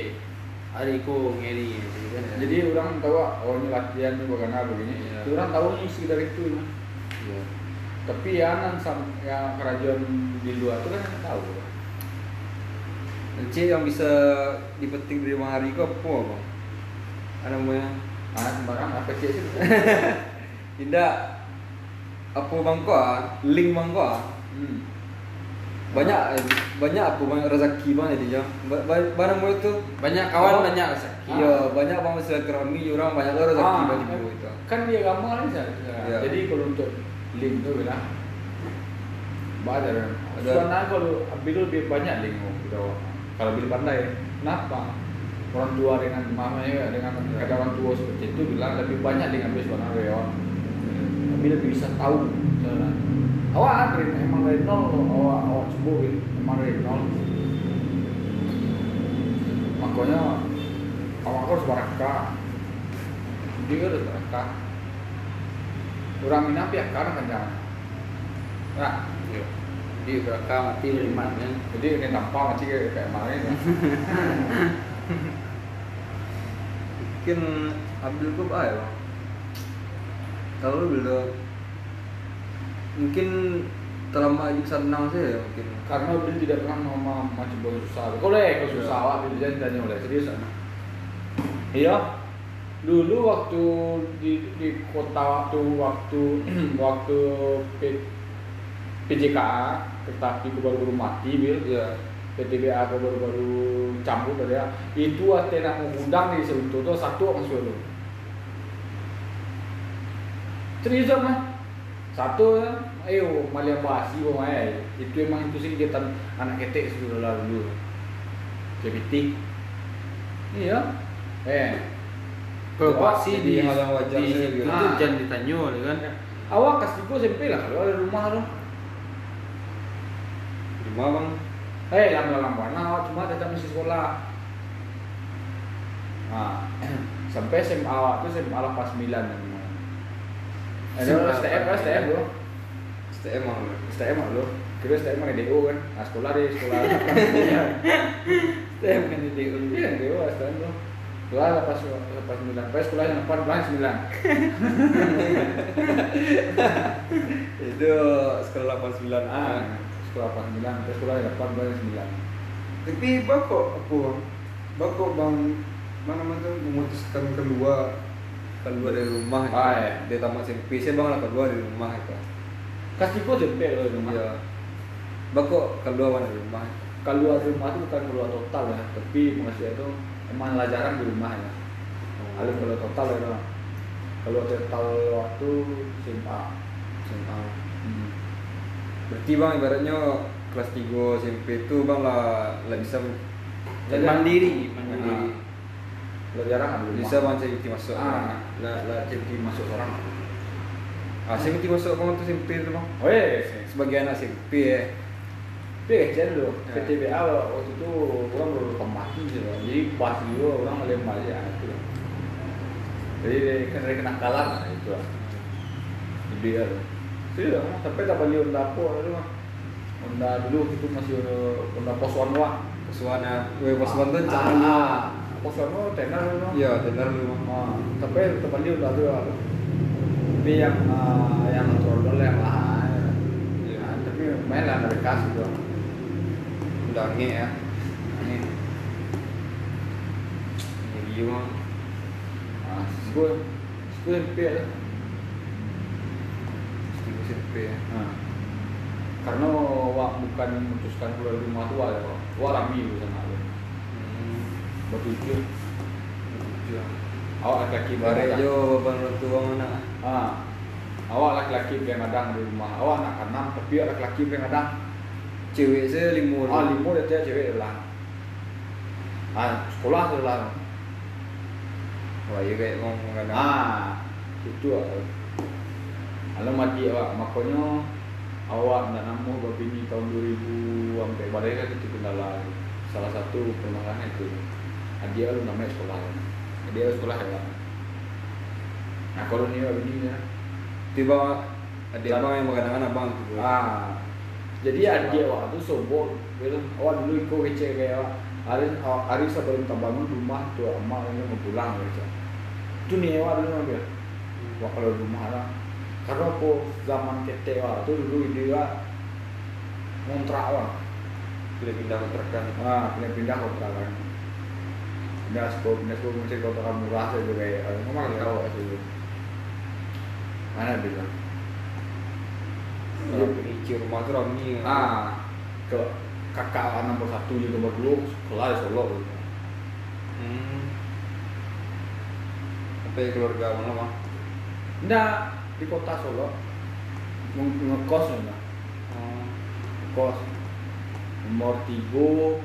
hari ku ngeri gitu kan. jadi orang tahu oh ini latihan nih bagaimana begini Iya. Itu orang tahu isi dari itu ya. Tapi ya nan sam ya kerajaan di luar itu kan tahu Encik yang bisa dipetik dari bang hari ke apa bang? Ada namanya? ah sembarang apa sih sih Tidak. Apa bang kau? ah? Link bang kau? ah? hmm. Banyak banyak apa bang rezeki bang jadi jam. Barang mau itu. Banyak kawan banyak rezeki. Iya banyak bang silaturahmi orang banyak orang rezeki Ah, bang itu. kan dia gampang Sar? Iya. jadi kalau untuk link tuh bilang banyak ada Ada. karena kalau ambil lebih banyak link gitu kalau bil pandai kenapa orang tua dengan mamanya dengan Iya. kata orang tua seperti itu bilang lebih banyak link ambil sebenarnya ya. Tapi lebih bisa tahu cara awak dari emang dari nol? Awak awak gitu emang dari nol. Makanya awak harus barakah dia harus barakah pihak kan kan jangan nah Iya. Di berkah mati beriman kan. jadi ini tanpa macam kayak mana ini Mungkin ambil kau apa ya bang? Kalau belum mungkin terlama aja senang sih ya mungkin. karena dia tidak pernah mau macam boleh susah kalau ya kalau susah awak bila jangan tanya oleh serius anak iya dulu waktu di di kota waktu waktu waktu P, PJKA kereta api baru-baru mati bil. Iya. PTBA aku baru-baru campur tadi ya. Itu Athena mau undang di Sentul tuh satu orang Solo serius mah satu ya. Ayo basi wong ae. Itu emang itu sih kegiatan anak ketek sudah lalu dulu. Kepiting iya. Eh Provokasi di, Jadi hal yang wajar di sih, gitu. tuh jangan ditanya oleh kan. awak kasih gua SMP lah kalau ada rumah tuh Lima bang. eh dalam dalam mana awak cuma tetap masih sekolah nah sampai SMA awak tuh SMA pas 9 namanya ada STM kan STM bro STM bang. STM lah lo kira STM kan DO kan nah sekolah deh sekolah Saya bukan di DU. iya DO STM lo Sekolah lepas lepas sembilan, pas sekolah yang depan bulan sembilan. Itu sekolah 89 Ah, sekolah lepas sembilan, pas sekolah yang depan bulan sembilan. Tapi bakok apa? Bakok bang mana mana memutuskan keluar keluar dari rumah. Ah, ya. Dia tamat SMP, saya bang lah keluar dari rumah itu. Kasih kau jempet loh rumah. Iya. Bakok keluar dari rumah. Keluar rumah itu bukan keluar total ya, tapi maksudnya itu jarang di rumah ya. Kalau keluar total ya, kalau total waktu SMA. SMA. Hmm. Berarti bang ibaratnya kelas 3 SMP itu bang lah lah bisa mandiri, mandiri. mandiri. Lo jarang rumah. Bisa bang ikut masuk. Ah, lah lah jadi masuk orang. Ah, saya ikut masuk bang untuk SMP itu bang. Oh iya, Sebagai anak SMP ya. Tapi kecil loh, Ya. PTBA waktu itu orang baru kemati sih loh. Jadi pas dulu orang melempar aja itu. loh. Jadi kan dari kenakalan nah, itu lah. Jadi ya. Sih lah, sampai tak beli Honda apa itu mah. Honda dulu itu masih Honda Poswan wah. Kesuana, weh pas nonton Ah, jangan. ah. Poswan wah tenar dulu. Iya, tenar. Ah, tapi tak beli Honda dulu. Tapi yang ah, yang trodol yang. Iya. Ah, tapi main lah dari kas gitu. Udah nge ya. Ini Jadi bang. Ah, gue gue SMP ya. SMP ya. Nah, karena wak bukan memutuskan keluar rumah tua ya, Pak. wak rami lu sama lu. Hmm. Bertujuh, Tujuh. awak laki-laki Bare jo bang tua mana? Ah, awak laki-laki begadang di rumah. Awak anak enam, tapi laki-laki begadang. Cewek saya lima Ah, lima dia tiap cewek belang. Ah, sekolah tu belang. Wah, iya kayak ngomong kadang. Ah, itu ah. Alam mati awak, makanya awak nak namu berbini tahun 2000 sampai pada kan itu kendala. Salah satu permasalahan itu. Dia lu namanya sekolah. Dia sekolah ya. Nah kalau ni begini ya. Tiba ada abang yang kadang-kadang abang tuh. Ah, jadi adik awak tu sombong. Gitu. Awak dulu ikut kecil kayak awak. Hari hari sebelum tak bangun rumah tu emak ini mau pulang gitu. Tu ni awak dulu dia. Wah kalau rumah lah. Karena apa zaman ketek awak tu dulu dia ngontrak awak. Boleh pindah kontrakan. Ah, pindah pindah kontrakan. Pindah sekolah, pindah sekolah mesti kontrakan murah saja kayak. Memang Iya. tahu itu. Mana bilang? Perici rumah tuh rami. Ah, ke kakak nomor satu juga nomor dua sekolah di Solo gitu. Hmm. Apa ya keluarga mana bang? Enggak di kota Solo Nge- ngekos enggak Oh. kos nomor tiga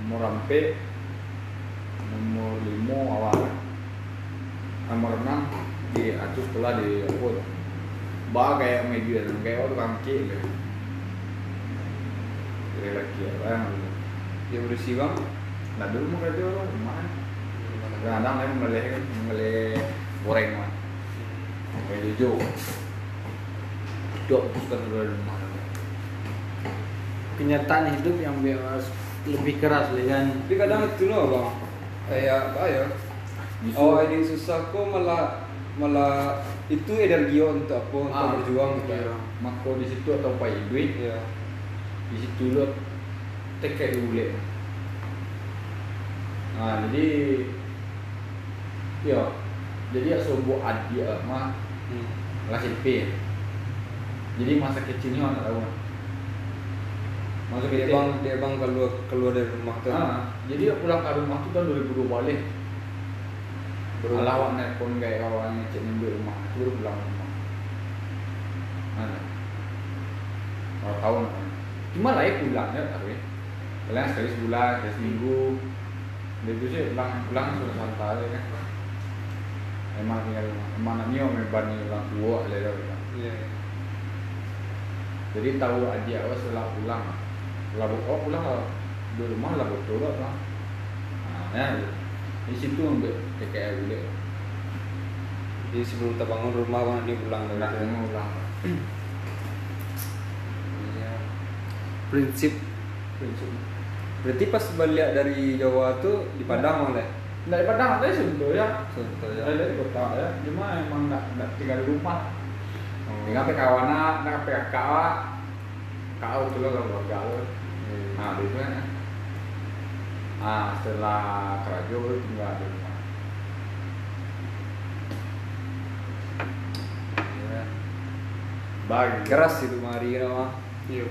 nomor empat nomor lima awal nomor enam di atas sekolah di tuh bah kayak media kayak orang kangki gitu jadi lagi apa yang Dia bersih bang. nah dulu mau kerja rumah kadang-kadang saya meleleh meleleh goreng mah kayak hijau dok dulu di rumah Kenyataan hidup yang bebas lebih keras lagi kan. Tapi kadang itu loh bang. Kayak apa ya? Oh, ini susah kok malah malah itu energi untuk apa? Untuk Ah, berjuang gitu. iya. mako di situ atau pai duit Iya. di situ lo tekek dulu nah jadi ya jadi ya sobo adik ah, mah Hmm. lah jadi masa kecilnya anak tahu masa Dia bang, dia bang keluar keluar dari rumah tuh. ah, jadi ya pulang ke rumah tuh tahun 2002 balik Alah nelpon kayak kawan ngecek nyambi rumah baru pulang rumah. Mana? Kalau tahun cuma lah ya pulang ya tapi kalian sekali sebulan sekali seminggu. Itu sih pulang pulang sudah santai kan. Emang tinggal emang namanya memang orang tua lah pulang. Iya. jadi tahu adik awak setelah pulang. Setelah oh pulang lah. Di rumah lah betul lah nah ya di situ ambil KKL dulu Jadi sebelum kita bangun rumah bang dia pulang dari Nak itu. tengok ulang. Iya. Prinsip Prinsip. Berarti pas balik dari Jawa tuh di Padang bang deh. Dari Padang ada Sunto ya. Contoh ya. Dari kota ya. Cuma emang nggak nggak tinggal di rumah. Oh. Tinggal pe kawan nak, nak pe kakak. Kau tu lah keluarga lo. Hmm. Nah, itu kan. Ah, setelah kerajo lu tinggal di rumah. Ya. Bagi Keras itu mari nama. Iya.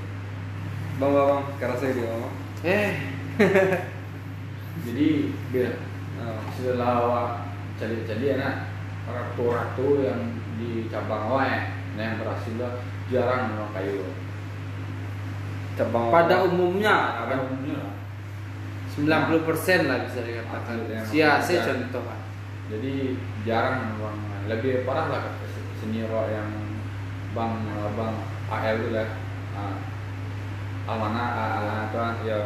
Bang bang, bang. kerasnya dia mama. Eh, Jadi biar Oh. setelah awak cari-cari anak ratu-ratu yang di cabang awak ya, nah yang berhasil lah jarang memang kayu. Cabang pada umumnya Ada umumnya lah. 90% lah bisa dikatakan. Atlet yang Si AC bisa. contoh kan. Jadi jarang memang lebih parah lah senior yang bang bang AL itu lah. Ah, Almana, ah, itu kan ya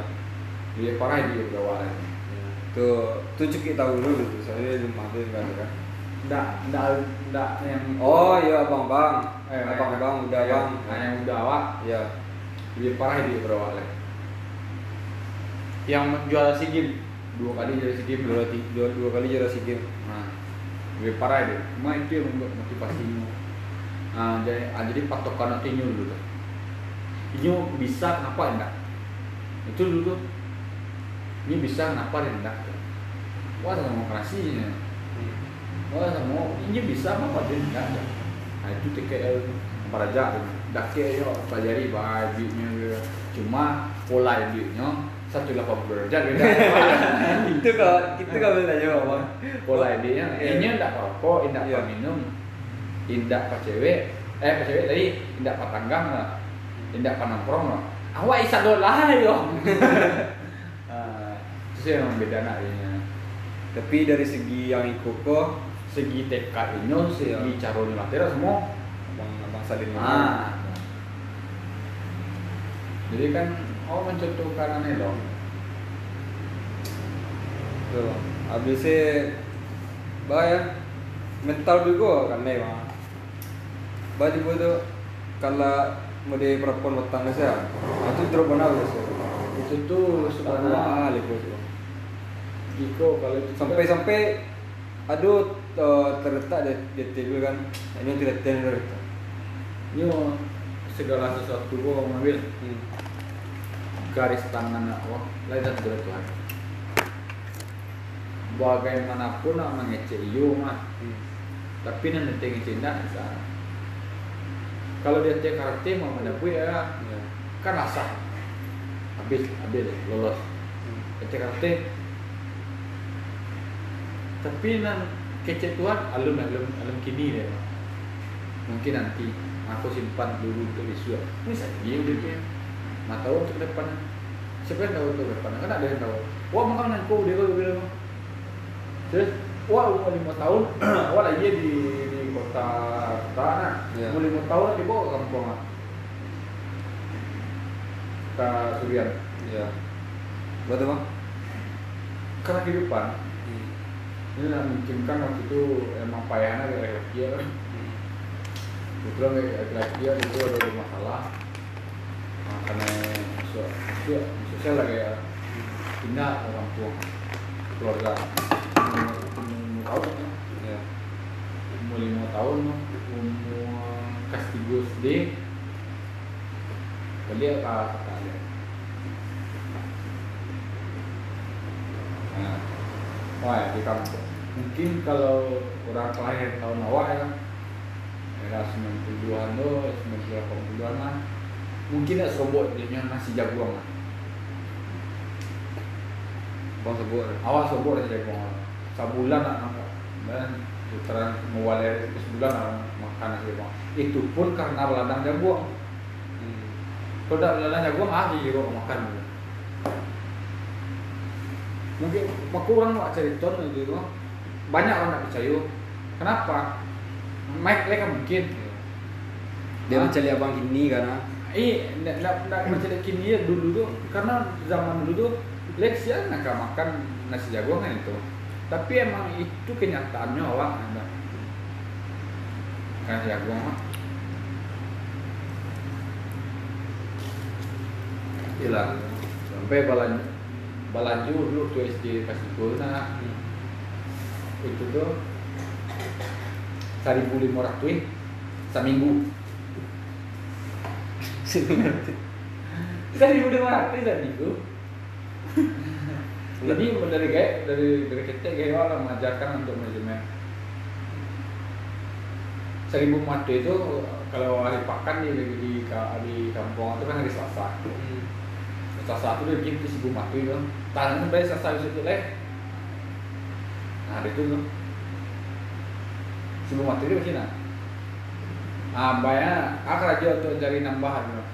lebih parah di ini. Tuh, tuh cekik tahu dulu tuh. Soalnya belum ada kan kan. Nggak, nggak, nggak yang Oh iya abang bang. Eh, abang bang udah ya, bang. Nah, yang udah awak Ya. lebih parah di bawah lagi. Yang juara SEA Games. Dua kali jadi si Dua, dua, dua kali juara sea games. Nah, lebih parah dia. Cuma itu yang membuat motivasinya. Nah, jadi, ah, jadi patokan Inyo dulu tuh. Inyo bisa kenapa enggak? Itu dulu. Ini bisa kenapa enggak? Wah, sama demokrasi. Wah, sama ini bisa kenapa dia enggak? Nah, itu TKL Paraja Dake yo pelajari bajunya cuma pola duitnya 180 derajat beda. itu kau, itu kau boleh tanya bang. pola idenya Iya. ini ndak perokok indak Iya. yeah. minum indak pak cewek eh pak cewek tadi indak pak tanggang lah indak pak nongkrong lah awak isa dolah yo Ah, itu sih yang beda nak ini Tapi dari segi yang ikut kok, segi TK ini segi Iya. cara unilateral semua abang abang saling ah jadi kan oh mencontohkan aneh dong Tuh. Habisnya bahaya mental juga kan nih bang. Bah juga tuh kalau mau di perempuan petang saya, itu drop mana biasa. itu tuh sebenarnya Wah, lihat tuh. Iko kalau itu Sampai-sampai aduh eh, terletak di, di table kan, ini tidak tender. ini segala sesuatu gua mengambil Hmm. Garis tangan Allah lain dan berat Tuhan bagaimanapun nak mengecek iyo mah Hmm. tapi nanti tidak bisa kalau dia cek karakter mau mendapat ya. Ya. kan asah. Habis habis lolos. Hmm. cek tapi nan kecek Tuhan alum alum alum kini deh mungkin nanti aku simpan dulu untuk isu. Ini saya dia. udah nggak tahu untuk depan siapa yang tahu untuk depan kan ada yang tahu wah makan aku dia kalau bilang terus wah umur lima tahun wah lagi di di kota kota nah Iya. umur lima tahun dibawa ke kampung ke Surian Ya. Betul bang. karena kehidupan Hmm. ini lah memungkinkan waktu itu emang payahnya kayak laki ya kan Hmm. kebetulan kayak laki ya itu ada masalah karena so, so, sosial lah kayak pindah ke kampung keluarga. Umur tahun ya. Ya. umur lima tahun umur kelas tiga SD beliau kakak dia nah, wah ya, di kampung mungkin kalau orang kelahiran tahun awal ya era 90-an tuh 90-an lah mungkin ya sobot dia nasi jagung lah Bang sebut. awal sobot nasi jagung lah sebulan nak nangkap dan putaran mewalai sebulan nak makan nasi jagung itu pun karena ladang jagung Hmm. kalau tak ladang jagung ah dia juga makan. Dulu mungkin aku orang nak cerita itu tuh banyak orang tak percaya. Kenapa? Mike mereka mungkin. Dia mencari abang ini karena Iya, ndak ndak percaya kini ya dulu tuh karena zaman dulu tuh Lex ya nak makan nasi kan itu. Tapi emang itu kenyataannya awak ada. Nasi jagung mah. Gila. Sampai balan balanju dulu tuh SD kasih guna. itu tuh seribu lima seminggu seribu lima ratus seminggu jadi dari kayak dari dari kita kayak orang mengajarkan untuk manajemen. Seribu madu itu kalau hari pekan di di, di, di kampung itu kan hari Selasa. Selasa itu dia bikin seribu madu itu. Tangan sampai Selasa itu leh. Nah itu tuh. Seribu madu itu nah ah banyak aku aja untuk cari nambahan loh.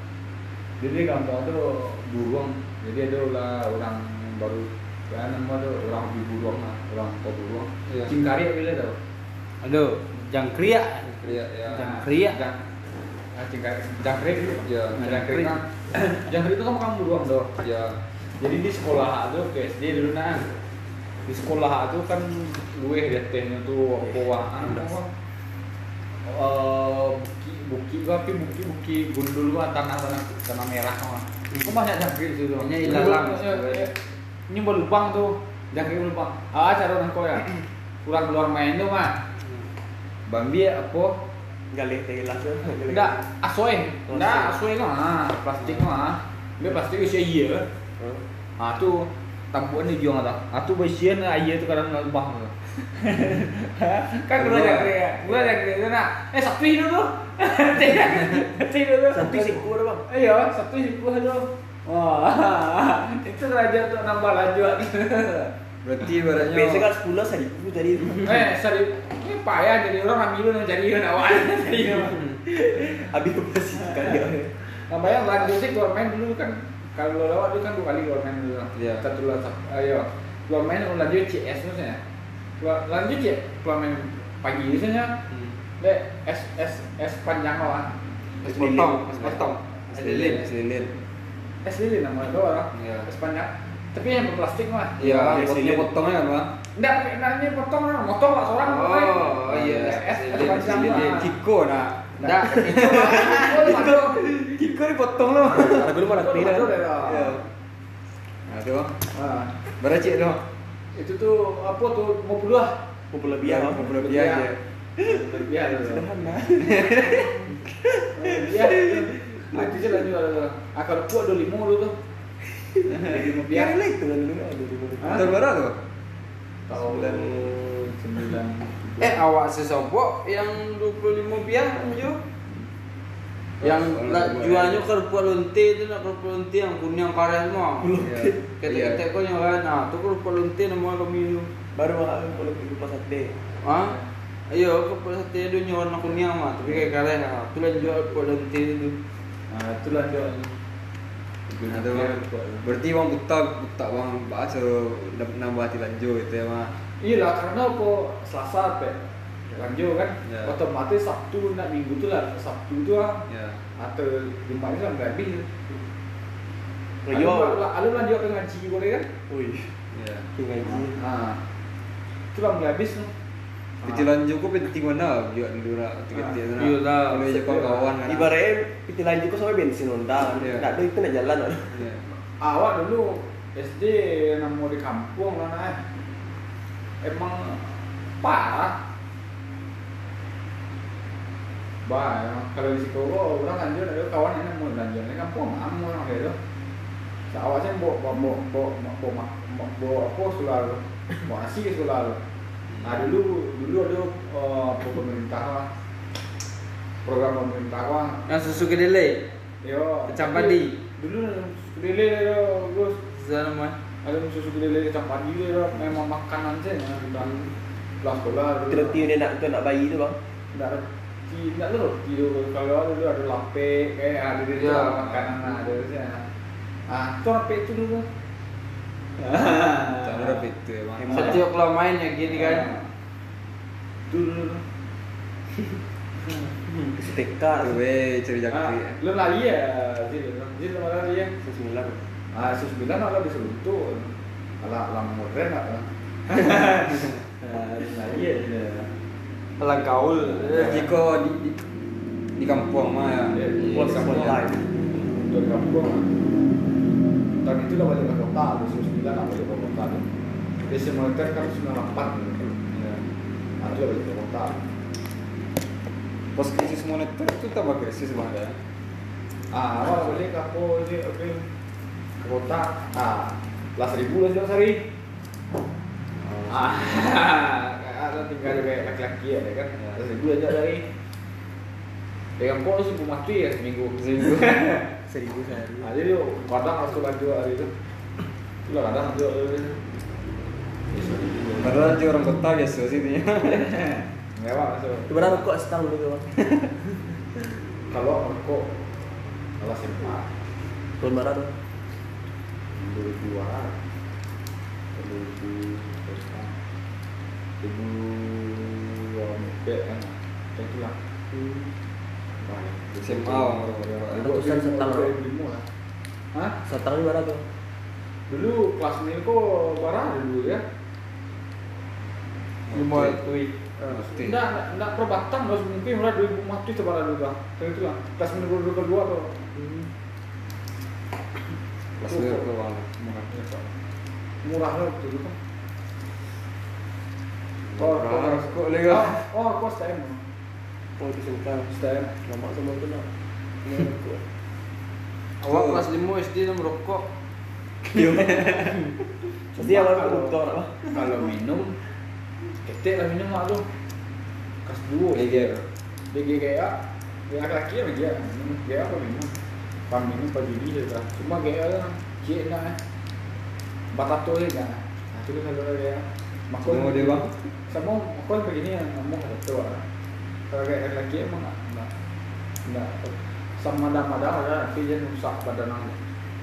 jadi kampung itu burung jadi ada lah orang baru ya nama tuh orang hobi burung lah orang kau burung Iya. cingkari apa tau Aduh, jangkria. Iya, ya. Jangkria. Jang, ah, cingkari, itu. Iya, Nah, jangkrik kan, jangkrik itu kan makan burung tuh. Ya. Jadi di sekolah itu ke SD dulu nah. Di sekolah itu kan luwe dia tehnya tuh apa Eh, buki buki tapi buki buki gundul gua tanah tanah tanah merah mah. Kok banyak jangkrik di situ. Hanya ilalang. Eh, eh, Ini mau lubang tuh, jangkrik lubang. Ah, cara orang kau ya. Kurang keluar main tuh mah. Bambi apa? Galih teh lah. Enggak, asoe. Enggak, asoe mah plastik mah. Dia plastik usia iya. Ah tu tampuan ni juang ada. Ah tu besian lah iya tu kadang lubang tu. kan gula jangkrik ya. Gula jangkrik tu nak. Eh itu tu. Tidak tu. Satu siku ada bang. Iya, satu siku tu. Wah, itu raja tu nambah lanjut. Berarti ibaratnya Biasa kan sepuluh seribu tadi. eh, sorry. Ini payah jadi orang ambil lu cari awal. Habis operasi kali ya. Namanya lanjut sih keluar main dulu kan kalau lewat dulu kan dua kali keluar main dulu. Iya. Satu lah, ayo keluar main lanjut CS maksudnya. Lanjut ya keluar main pagi misalnya. Dek S S S panjang lah. Es potong, es potong. es lilin, es lilin. S lilin namanya itu orang. Iya. S panjang. Tapi yang berplastik mah. Iya, es potongnya lilin. potongnya kan, Bang? Enggak, enggaknya potong lah, motong lah seorang. Oh, iya, S S lilin, panjang lah. Kiko nah. Enggak, Kiko, Kiko dipotong loh. Ada dulu mana Kiko, teh Kiko, dah. Kiko. Iya. Nah, itu tuh apa tuh 50 lah. Populer biar. Mau berapa dia aja. Biar Sederhana. Biar. Ah, itu sih lanjut ada. Akar ku ada lima dulu tuh. Lima Biar biar. lah itu dulu ada dulu. Hah? Tahun berapa tuh? Tahun sembilan. Eh awak sesopo yang 25 biang jo. Yang Oh, la- oh, jualnya kerupuk lonte itu nak kerupuk lonte yang kuning karet semua. Iya. Ketek-ketek kau yang kan, nah tu kerupuk lonte nama kami tu. Baru makan kalau pergi pas sate. Ah, ayo kerupuk sate itu nyawa warna kuning mah, tapi kayak karet ah. Tu lah jual kerupuk lonte itu. Itu lanjut. Nah, tuh, Bang. Berarti bang buta buta bang bahasa nambah hati lanjut itu ya mah. Iya lah, karena apa Selasa pe lanjut kan, Ya. otomatis Sabtu nak Minggu tuh lah, Sabtu tuh lah Ya. atau itu kan nggak habis. Lalu, awak. lalu lanjut ke ngaji boleh kan? Wih. Ya. Tinggal gaji. Nah, itu lah habis tuh. Kecil lanjut kok penting mana buat dulu lah ketika itu Iya lah. Kalau aja kawan-kawan kan. Ibaratnya piti lanjut kok sampai bensin Honda. Iya. Enggak ada itu nak jalan. Iya. Awak dulu SD nemu di kampung lah nah. Emang parah. Bah, emang kalau di situ oh, orang lanjut ada kawan yang mau lanjut di kampung amu orang itu. Awalnya bawa bawa bawa bawa bawa bawa bawa apa selalu bawa nasi selalu. Nah dulu dulu ada eh, apa pemerintah lah program pemerintah lah Yang susu kedelai. Yo, Kecap padi. Dulu kedele yo, terus Sana mah. ada susu kedele kecap padi yo, memang makanan sih ya, bukan kelas sekolah. roti dia nak tu nak bayi tu bang. Nggak roti, nggak ada roti dulu. Kalau ada dulu ada lape, kayak ada di Ya. makanan ada sih. Ah, itu lape itu dulu. Ada itu ya. Emang. Setiap kalau main ya gini kan. Dulu. STK Tuh weh cari Ah, jakti. lu lari ya, jadi lu lari ya. Sembilan. Ah, sembilan ada bisa untuk ala ala modern lah. Ah, lari ya. Pelang kaul. Jika di, di di kampung mah ya. Iya, di kampung. time. Dari kampung. Tahun itu balik ke kota, 2009 lah balik ke kota. Desi moneter kan 98 gitu. Iya. juga begitu kontak. Pas krisis moneter itu tambah krisis banget ya. Ah, awal beli ke aku ini oke ke kota. Ah, lah seribu lah sih sehari. Ah, ada tinggal kayak laki-laki ya kan. Lah seribu aja dari. Dengan kok subuh mati ya seminggu. Seminggu. Seribu sehari. Nah, jadi kadang harus hari itu. Itulah kadang itu. Padahal dia orang kota biasa sih intinya. Mewah masuk. Berapa kok setahun dulu? Kalau merokok alas SMA Tahun berapa tuh? dua ribu ribu dua empat kan? Macam itulah. SMA Ratusan setang, dua ribu lah Hah? Setahun berapa tuh? Dulu kelas ini kok barang dulu ya? Lima Mesti. Enggak, enggak, enggak per batang loh mungkin mulai 2000 mati sebarang dulu Kayak itu lah kelas minggu dulu kedua tuh Pas dia ke bang. murah lah waktu itu kan Murah, kok lagi, oh, ah? oh, kok STM Oh itu sengkang. STM Lama sama itu nak. Awak kelas 5 SD tu merokok. Pasti awal itu dokter apa? kalau minum ketek lah minum mak tu. Kelas dua. Lagi. DG kayak dia laki-laki ya dia dia apa minum? Pan minum pagi ini je lah. Cuma kayak lah. Cik nak eh. Batato je kan nah tu kalau dia Semua dia bang. sama makon begini yang ngomong kata tu lah kalau kayak laki-laki emang nak nak sama madam-madam ada tapi dia rusak badan aku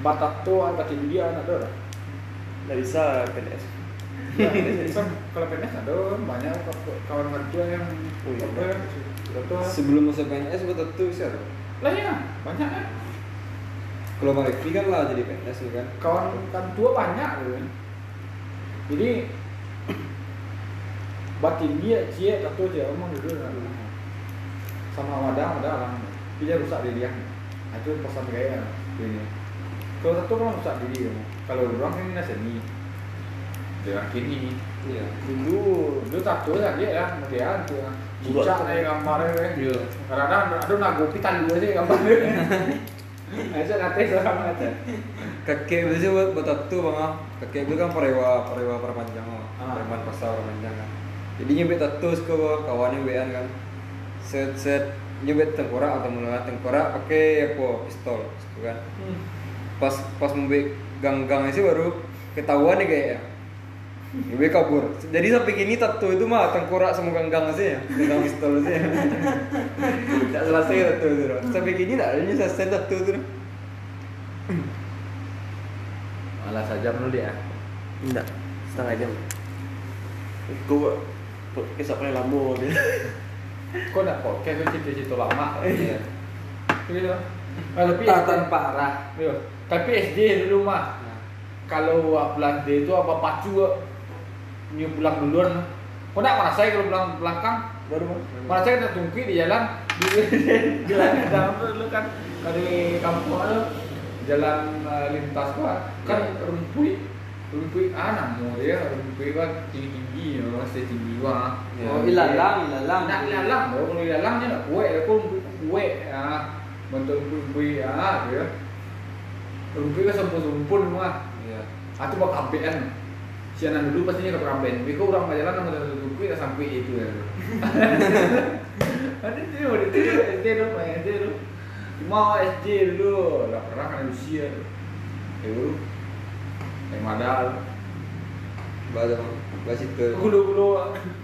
batato batin dia nak ada lah Nggak bisa PNS. kalau PNS ada banyak kawan kerja yang Oh, iya. apa ya. Sebelum masuk PNS betul tuh sih ada. lah ya banyak kan Kalau Bang Rifki kan lah jadi PNS nih kan. kawan kan tua banyak gitu kan jadi batin dia cie atau dia omong dulu sama wadah wadah orang dia rusak diri dia nah, itu pesan gaya ini kalau satu kan rusak diri ya. kalau orang kan ini seni dia kini Iya. dulu dulu tato ya dia ya dia tuh cicak nih gambarnya kan Iya. kadang ada nagopi tali aja gambarnya aja nanti sama aja Kakek biasanya buat buat bang ah. Kakek itu kan parewa parewa perpanjang. Preman pasar perpanjang kan. Jadi nyebet tattoo ke bawah kawannya bean kan. Set set nyebet tengkorak atau mulai tengkorak pakai apa pistol gitu kan. Pas pas membek gang-gang sih baru ketahuan nih kayaknya. Nyebet kabur. Jadi sampai kini tattoo itu mah tengkorak sama gang-gang sih ya. Gang pistol sih. Tidak selesai tattoo itu. Sampai kini tidak ada selesai tattoo itu. malah saja dulu dia Enggak, setengah jam. Gue kisah paling lama dia. kok nak podcast? Itu cerita-cerita lama. Gitu tapi Tatan parah. Iya. tapi SD dulu mah kalau pulang D itu apa pacu nyu pulang duluan. Kok nak merasain kalau pulang belakang? Baru bang. merasain kita tungki di jalan. Di jalan dalam tuh dulu kan. Dari kampung jalan eh, lintas gua kan rumpui rumpui ah namu dia rumpui kan tinggi tinggi ya masih tinggi wah Ya. Oh, ilalang, ilalang. nak ilalang kalau ilalangnya nak kue ya pun kue ah bentuk rumpui ah dia rumpui kan sempur sempur semua Iya. Aku mau kampean. Sianan dulu pastinya ke kampean. Biko orang majalah nama dari tuku ya sampai itu ya. Ada itu, ada itu SD main SD dulu. Cuma SD dulu, nggak pernah kan usia. Ya dulu, yang madal. Bahasa. Bahasa itu. Gulu gulu,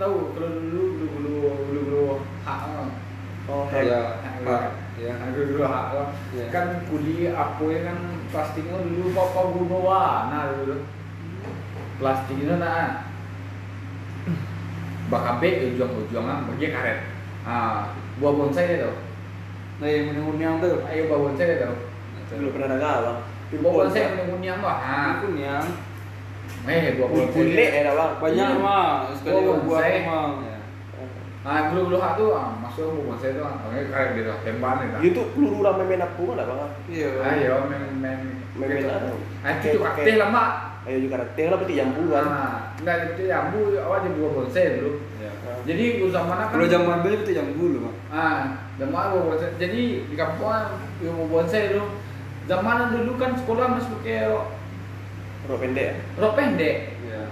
tahu kalau dulu gulu gulu gulu gulu hak. Oh, Ya. Pak. Ya. Gulu gulu hak. Ya. Kan kuliah apa ya kan plastiknya dulu papa guna warna dulu. Plastiknya nah. Bakabe ujung-ujungan bagi karet. Ah, buah bonsai dia tau. Nah, yang kuning-kuning tu. Ayo buah bonsai dia tau. belum pernah dengar bang. Ah, eh. Kulit ya bang. Banyak mah. Sekali. Ah, dulu dulu ah, masuk. Ah, dia tuh, tembakan dia. Itu peluru lah main apa bang? Iya. Ayo main main Main main apa? Ah, itu lama. Ayo juga lah berarti jambu kan. Ah, enggak itu jambu awal jadi bonsai dulu. Jadi zaman kan Kalau zaman beli itu jam dulu, Bang. Ah, zaman bonsai. Jadi di kampung bonsai itu zaman dulu kan sekolah masih pakai rok, Rok pendek. ya? rok pendek. Iya.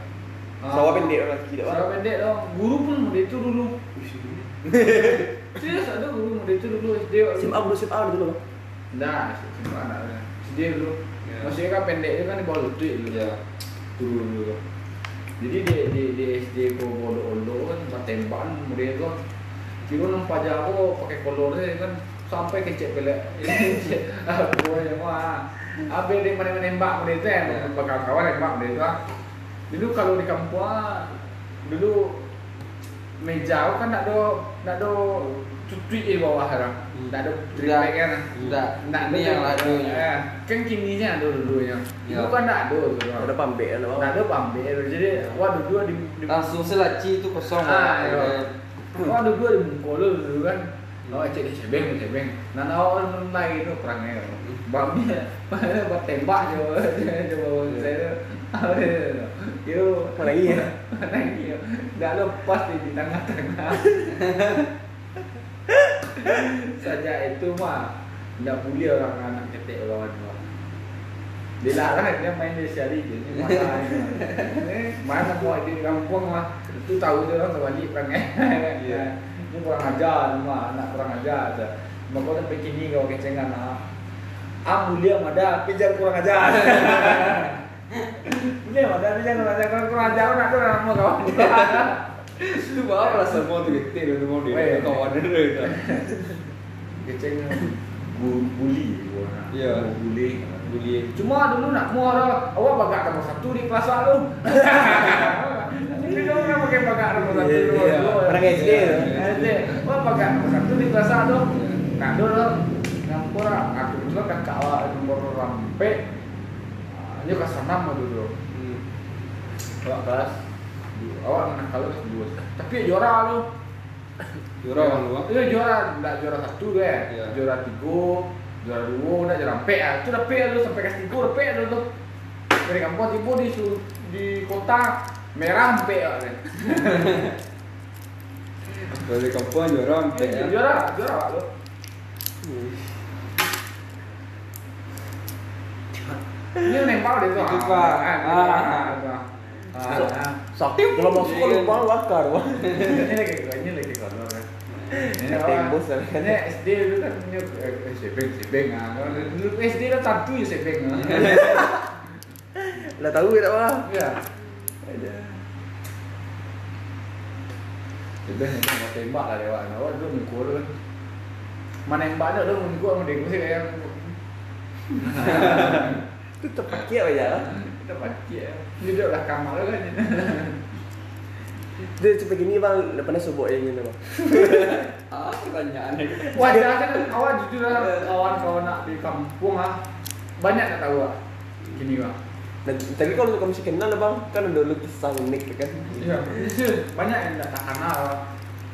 Ah, Sawah pendek orang tidak Sawah pendek dong. Guru pun model itu dulu. Serius ada guru model itu dulu SD. Sim A dulu sim A dulu bang. Enggak, simpan anak. SD dulu. Ya. Maksudnya kan pendek itu kan di bawah lutut dulu. Iya. Dulu dulu. Jadi di di di SD ko bodo ondo kan tempat tembakan model itu. Kira nampak jago pakai kolornya kan sampai kecek pelek. Aku yang mah. Abe dia mana menembak model itu ya, bakal kawan nembak model itu. ah. Dulu kalau di kampung dulu meja kan tak ada tak ada cutui di bawah kan. Tak ada triplek kan. Tidak. Nak Ini yang ladunya. Ya, kan kininya ada dulunya. Ya. Itu kan tak ada tuh. Ada kan bang. Tak ada pambil. Jadi waduh dua di, di Langsung selaci itu kosong. Ah, waduh dua di mukul dulu kan. Oh, cek sebeng sebeng. Nah, awal mulai itu perangnya. Bami, buat tembak coba, coba saya. Yo, Mana iya? mana iya? Dah lepas di di tengah-tengah. Saja itu mah tidak boleh orang anak ketek orang dua. Dilarang dia main di syari jadi mana ini mana mau di kampung mah itu tahu dia orang terbalik perangnya. Iya. Ini kurang ajar mah anak kurang ajar aja. Maka sampai kini kau kecengan ah. Ah mulia ada pinjam kurang ajar. Mulia ada pinjam kurang ajar kalau kurang ajar nak tu nama kawan. Itu apa lah semua tuh gede itu mau di Weh. kawan itu. Keceng bu bully. Iya. bully. Bullying. Cuma dulu nak mau orang awak bagak nomor satu di kelas lu. Kau orang pakai satu Iya, iya. di. Nah aku juga awak nomor. Ini mah dulu. Hmm. Kelas awak anak kelas dua. Tapi juara lu. Juara kan? Iya juara, enggak juara satu deh. Iya. Juara tiga, juara dua, udah juara P ya. Itu udah P lu sampai kelas tiga P tuh. Dari kampung tiba di di kota merah ya. deh. Dari kampung juara Iya, ya. Juara, juara lu. Ini nempel deh tuh. Itu, Pak. Sakit kalau masuk kalau bang bakar bang. ini lagi ini lagi kolor kan. Ini Tembus, kan. Ini SD dulu kan ini eh, sebeng sebeng ah. Dulu SD kan tentu ya sebeng ah. Dah tahu tak bang? Iya. Ada. Sebeng itu mau tembak lah dewa. Awak dulu mikul kan. Mana nembak ada dulu mikul sama dia sih kayak Itu terpakai aja. kita pagi ya. Ini dia udah kamar kan. Dia sampai gini bang, dah pernah sobok yang ini bang. Ah, pertanyaan ini. Wajar kan awak jujur lah kawan-kawan nak di kampung ah. Banyak tak tahu ah. Gini bang. Dan, tapi kalau kamu kenal lah bang, kan ada lukisan unik kan. Iya, itu banyak yang tak kenal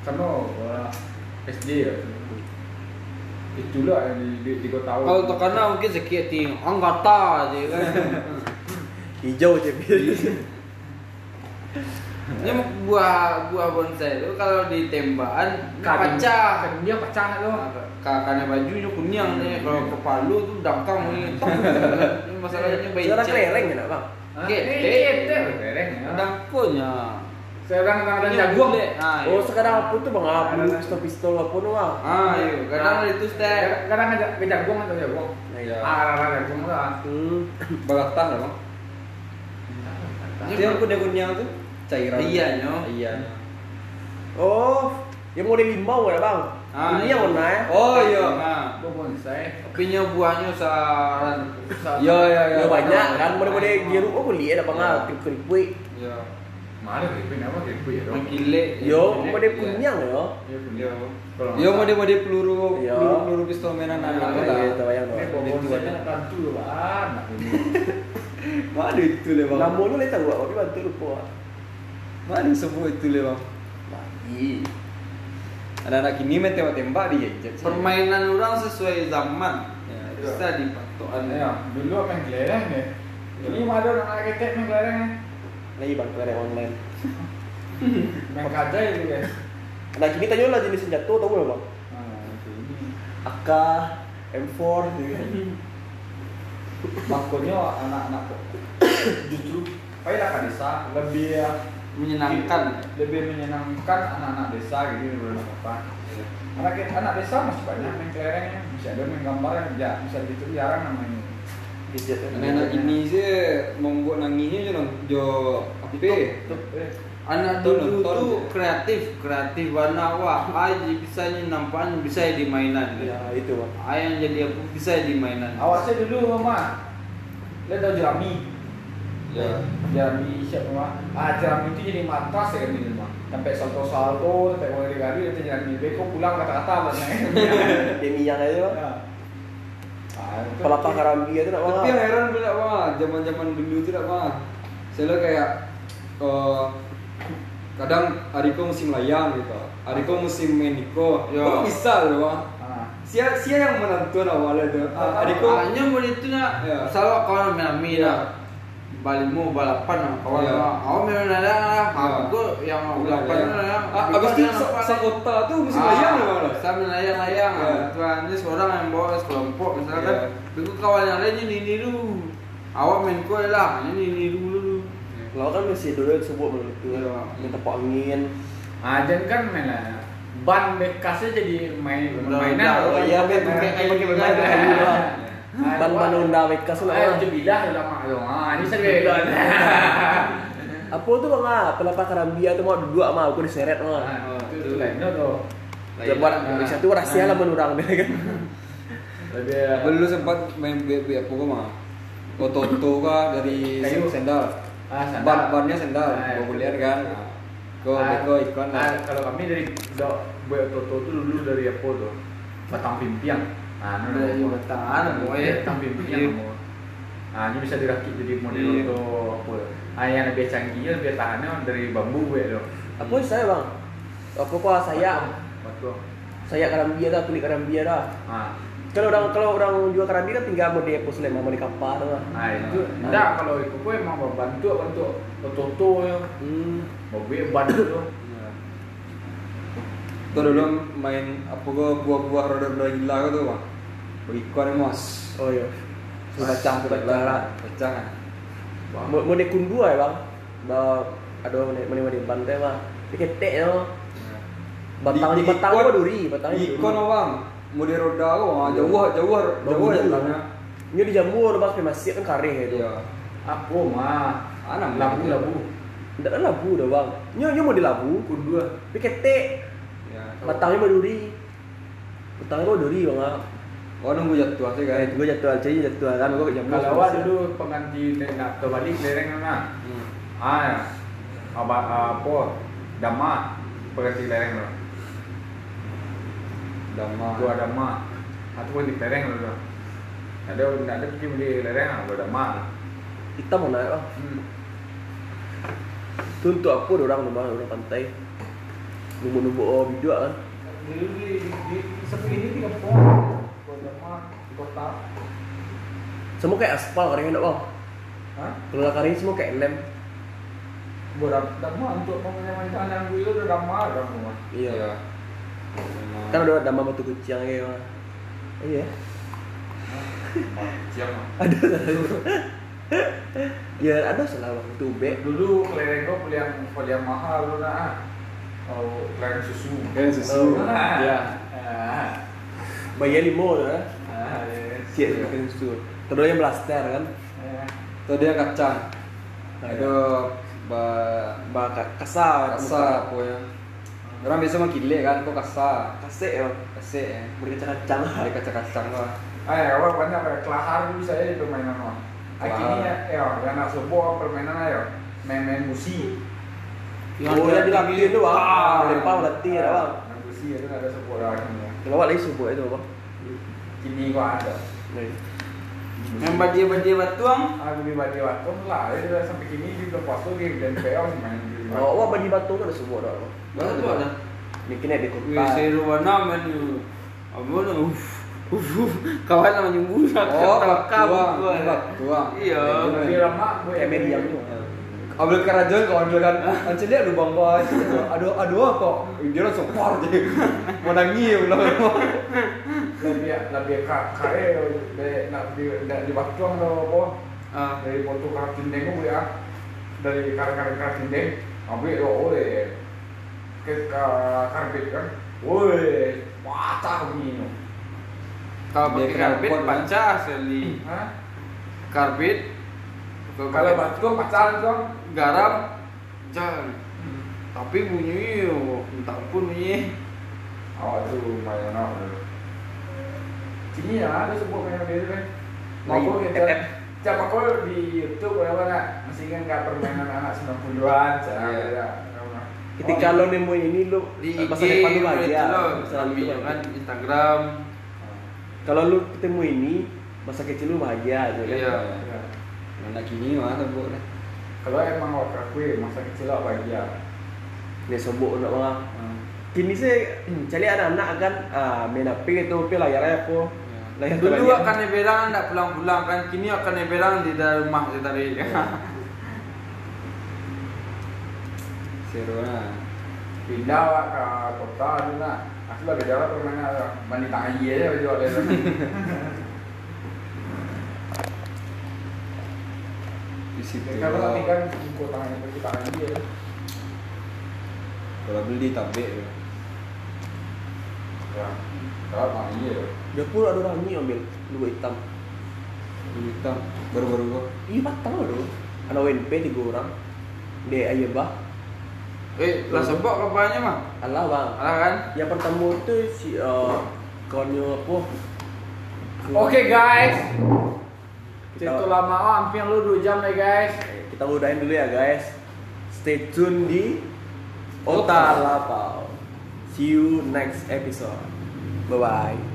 karena uh, SD ya. Itulah yang di, di, di kota tahu. Kalau terkenal mungkin sikit ting, anggota aja kan. Hijau je. Ini buah buah bonsai itu kalau ditembakan pecah. kan dia pecah tu. Kakaknya bajunya kuning nih, kalau kepala tuh dangkang. Ini masalahnya bayi. Sekarang kelereng ya bang? Oke, eh, eh, eh, eh, bereng ya. Dangkunya. Sekarang ada Ini jagung. boleh. Ah, Oh iya. sekarang apa tuh bang? Ada- pistol pistol apa tuh bang? Ah, iya. Kadang Nah. itu step. Kadang ada ke jagung atau jagung. Iya. Ah, ada jagung lah. Hmm. Bagatah lah, Bang. Ini Itu yang kunyah-kunyah tuh cairan. Iya, nyo. Iya. Oh, yang model limau ya bang? Ah, Ini iya. yang warna ya? Oh iya. Nah, Gua bonsai. tapi nya buahnya saran. Iya, iya, iya. Ya banyak kan model-model biru oh boleh ada bang Iya. ah, keripik. Iya. Mana keripik apa keripik ya? dong? Menggile. Yo, Iya. model kunyang ya. Iya, Iya. Kalau Iya mode-mode peluru Iya. peluru peluru pistol mainan anak iya, kita. Gitu bayang Ini dong. bawa bonsainya tentu lah, anak ini. Mana itu le bang? Nama lu leh tahu tapi bantu lupa. Mana semua itu le bang? Lagi. Anak-anak kini main tembak-tembak di gadget. sih. Permainan orang sesuai zaman. Ya, Bisa dipatokan. Ya, dulu apa yang kelereng deh. Ini mah ada orang anak ketek main kelereng. Lagi bang kelereng online. Main kaca itu guys. Nah kini tanya lah jenis senjata tahu nggak bang? Nah. AK, M4 gitu kan. Makanya anak-anak justru payah kan desa lebih ya, menyenangkan lebih menyenangkan anak-anak desa gitu daripada apa. Anak anak desa masih banyak main kelerengnya, bisa ada main gambar yang ya, bisa gitu jarang namanya. Anak-anak ini sih membuat nangisnya jo jo apa? Eh, anak dulu tuh kreatif kreatif warna wah aja bisa nampan bisa di mainan Ya itu ayah jadi apa bisa di mainan Awasnya dulu mama. Lihat jerami. Ya. Jerami siapa mama? Ah jerami itu jadi matras ya kan di rumah. Sampai salto-salto, sampai mulai kali itu jerami. Beko pulang kata-kata banyak. Demi yang aja. Ya. Ah, Pelapa karambi itu nak. Tapi heran pula mah, zaman-zaman dulu itu nak mah. Saya kayak eh, kadang Ariko musim layang gitu. Ariko musim main Niko. Ya. Kok bisa loh mah? Ah. Sia sia yang menentukan awalnya tuh. Ah, Ariko hanya mau itu nak Ya. salah kawan menami Ya. Balimu balapan lah kawan Ya. awak memang ada lah Ya. aku yang mau balapan Ya. lah Ah, Abis itu sa- sa kota tuh musim layang loh malah. Sambil layang-layang Ya. Tuan ini seorang yang bawa sekelompok misalkan Ya. Itu kawan yang lainnya ini dulu Awak main kue lah, ini ini dulu Lalu kan masih dulu sebut menurut itu. Iya. Minta tepuk angin. Ah, jangan kan main lah. Ban bekasnya jadi main mainan. Oh iya, Main- pakai main- main- pakai main- dulu. Ah, Ban ban wah. Honda bekas lah. Eh, jebilah udah mak dong. Ah, ini saya bilang. Apa tuh bang ah? Pelapa karambia tuh mau duduk sama aku diseret mah. Ah, itu lainnya tuh. Ya, buat Indonesia tuh rahasia lah menurang deh kan. Lebih Dulu sempat main BB apa kok mah? Ototo kah dari sendal. Ah, sandal. Ban bannya sendal, Ah, mau lihat kan. Kok Ah, beko ikon ah, lah. kalau kami dari do buat Toto tuh dulu dari apa tuh? Batang pimpiang. Ah, Ah, anu, ya. batang pimpiang. Iya. kamu. Ah, ini bisa dirakit jadi model Iya. Toto apa? Ah, yang lebih canggihnya lebih tahannya dari bambu gue tuh. Apa saya bang? Apa kok saya? Batu. Saya karambia dah, kulit karambia dah. Ah, Kalau orang kalau orang jual karambia kan tinggal mau di Epo Sleman, mau di kapal tuh. nah itu enggak kalau itu gue emang bantu bantu Toto ya. Hmm. Mau gue bantu. Tuh dulu main apa kok buah-buah roda-roda gila kok tuh mah. Ikon mos. Oh iya. Sudah cang, sudah cang. Pecah kan. Mau mau nekun dua ya bang? Bah, aduh mau mau di pantai mah. Di ketek ya. Batang di batang apa duri? Batang di Ikon bang. Mau di roda kok jauh jauh jauh ya jalannya. Ini dijamur bang, supaya masih kan kering itu. Iya. Apa mah? Anak Labu labu. Tidak labu dah bang. Nyo nyo mau di labu. Kun dua. Di ketek. Ya. Batangnya mau duri. Batangnya mau duri bang. Oh nunggu jatuh sih kan. Eh, itu gue jatuh aja jatuh kan gue jamur. Kalau awak dulu pengganti nak terbalik lereng mana? Hmm. Ah, apa apa? Dama pengganti lereng lo. Dama. Gua dama. Atau pengganti lereng lo. Ada nak ada pergi beli lereng ah, gua dama. Kita mau naik bang. Hmm. Itu untuk apa orang rumah orang pantai. Nunggu-nunggu oh video kan. Dulu di di, di sepi ini di kampung. Kota. Semua kayak aspal karingnya enggak bang. Hah? Kalau karing semua kayak lem. Gua dam- dama untuk menyamakan yang gue itu udah dama dama. Iya. Memang. Kan ada dama batu kucing bang. Iya. Siapa? Ya ada salah bang. Itu B. Dulu kelereng gua beli yang beli yang mahal lu nah. Oh, kelereng susu. Kayak susu. Ah. Iya. Ah. Bayar lima dah. Ah, yes. Siap bikin susu. Terus yang blaster kan. Eh, Tuh dia kacang. Ada ba Bah ka- kasar. kasar pokoknya. Orang biasa mah kile kan, kok kasar. Kasek ya. Kasih ya. Beri kacang-kacang. Ada kacang-kacang lah. Eh, awal banyak kayak kelahar dulu saya di permainan mah. Akhirnya ya, yang nak sebuah permainan ayo main-main musi. Oh yang dilatih itu bang. Ah. Lempar latih ada bang. Main musi itu ada sebuah lagi. Kalau awak lagi subuh itu bang. Kini gua ada. Nah, Yang badia-badia batuang Aku di bagi waktu lah, ya udah sampai kini di belum puas lagi dan PO main Oh, awak bagi batu kan ada subuh dah. Bang. Banyak tuh ada Mungkin ada di Wih, kota. saya warna men Apa nih? Uff, uff, uff. Kawan sama nyembur Oh, batuang, batuang. Iya. Lebih lama gue Kayak medium tuh. Ambil kerajon kok ambil kan Anjir dia aduh bang bos Aduh aduh kok Dia langsung par dia Mau nangis lebih lebih kak kae de nak di batuang apa Ah. dari foto kartu dinding ko ya dari karang-karang kartu dinding ambil do oleh ke ka- karbit kan woi patah begini Kalau pakai karbit asli. Hah? Karbit. Kalau batuang pacaran tuh garam jangan. Tapi bunyi entah pun bunyi. tuh main apa sini ya ada sebuah main dia kan Lagi mau kita. Siapa kau di YouTube apa nak? Masih kan nggak permainan anak 90-an, cara Iya. ya. Ketika lo nemu ini lo Di IG masa depan lo bahagia. itu loh, Masa lalu lo video bahagia. kan Instagram. Kalau lu ketemu ini masa kecil lu bahagia gitu kan. Iya. Ya. Anak kini mah sebut lah Kalau emang awak akui masa kecil awak bahagia. Nih sobok nak malah. Kini saya cari anak-anak kan ah, main HP itu tapi layarnya apa? Layar Dulu terbaik. akan dibilang tidak pulang-pulang kan, kini akan dibilang di dalam rumah saya tadi. Seru lah Pindah awak ke kota tu nak. Aku lah beda lah permainan mandi tangan iya baju ada. Di situ Kalau nanti kan kau tangan pergi tangan iya. Kalau beli tabek tu Ya. Kalau tangan iya. Dia pun ada orang ni ambil dua hitam. Beli hitam Baru-baru kok Iya patah lo. Anak WNP tiga orang. Dia ayah bah. eh, lah sebab kabarnya mah. Allah bang. Alah kan? Yang pertama tu si uh, kawannya apa? Oke guys. Kita- Cerita lama oh, hampir lu 2 jam nih guys. Kita udahin dulu ya guys. Stay tune di Ota Lapau. See you next episode. Bye bye.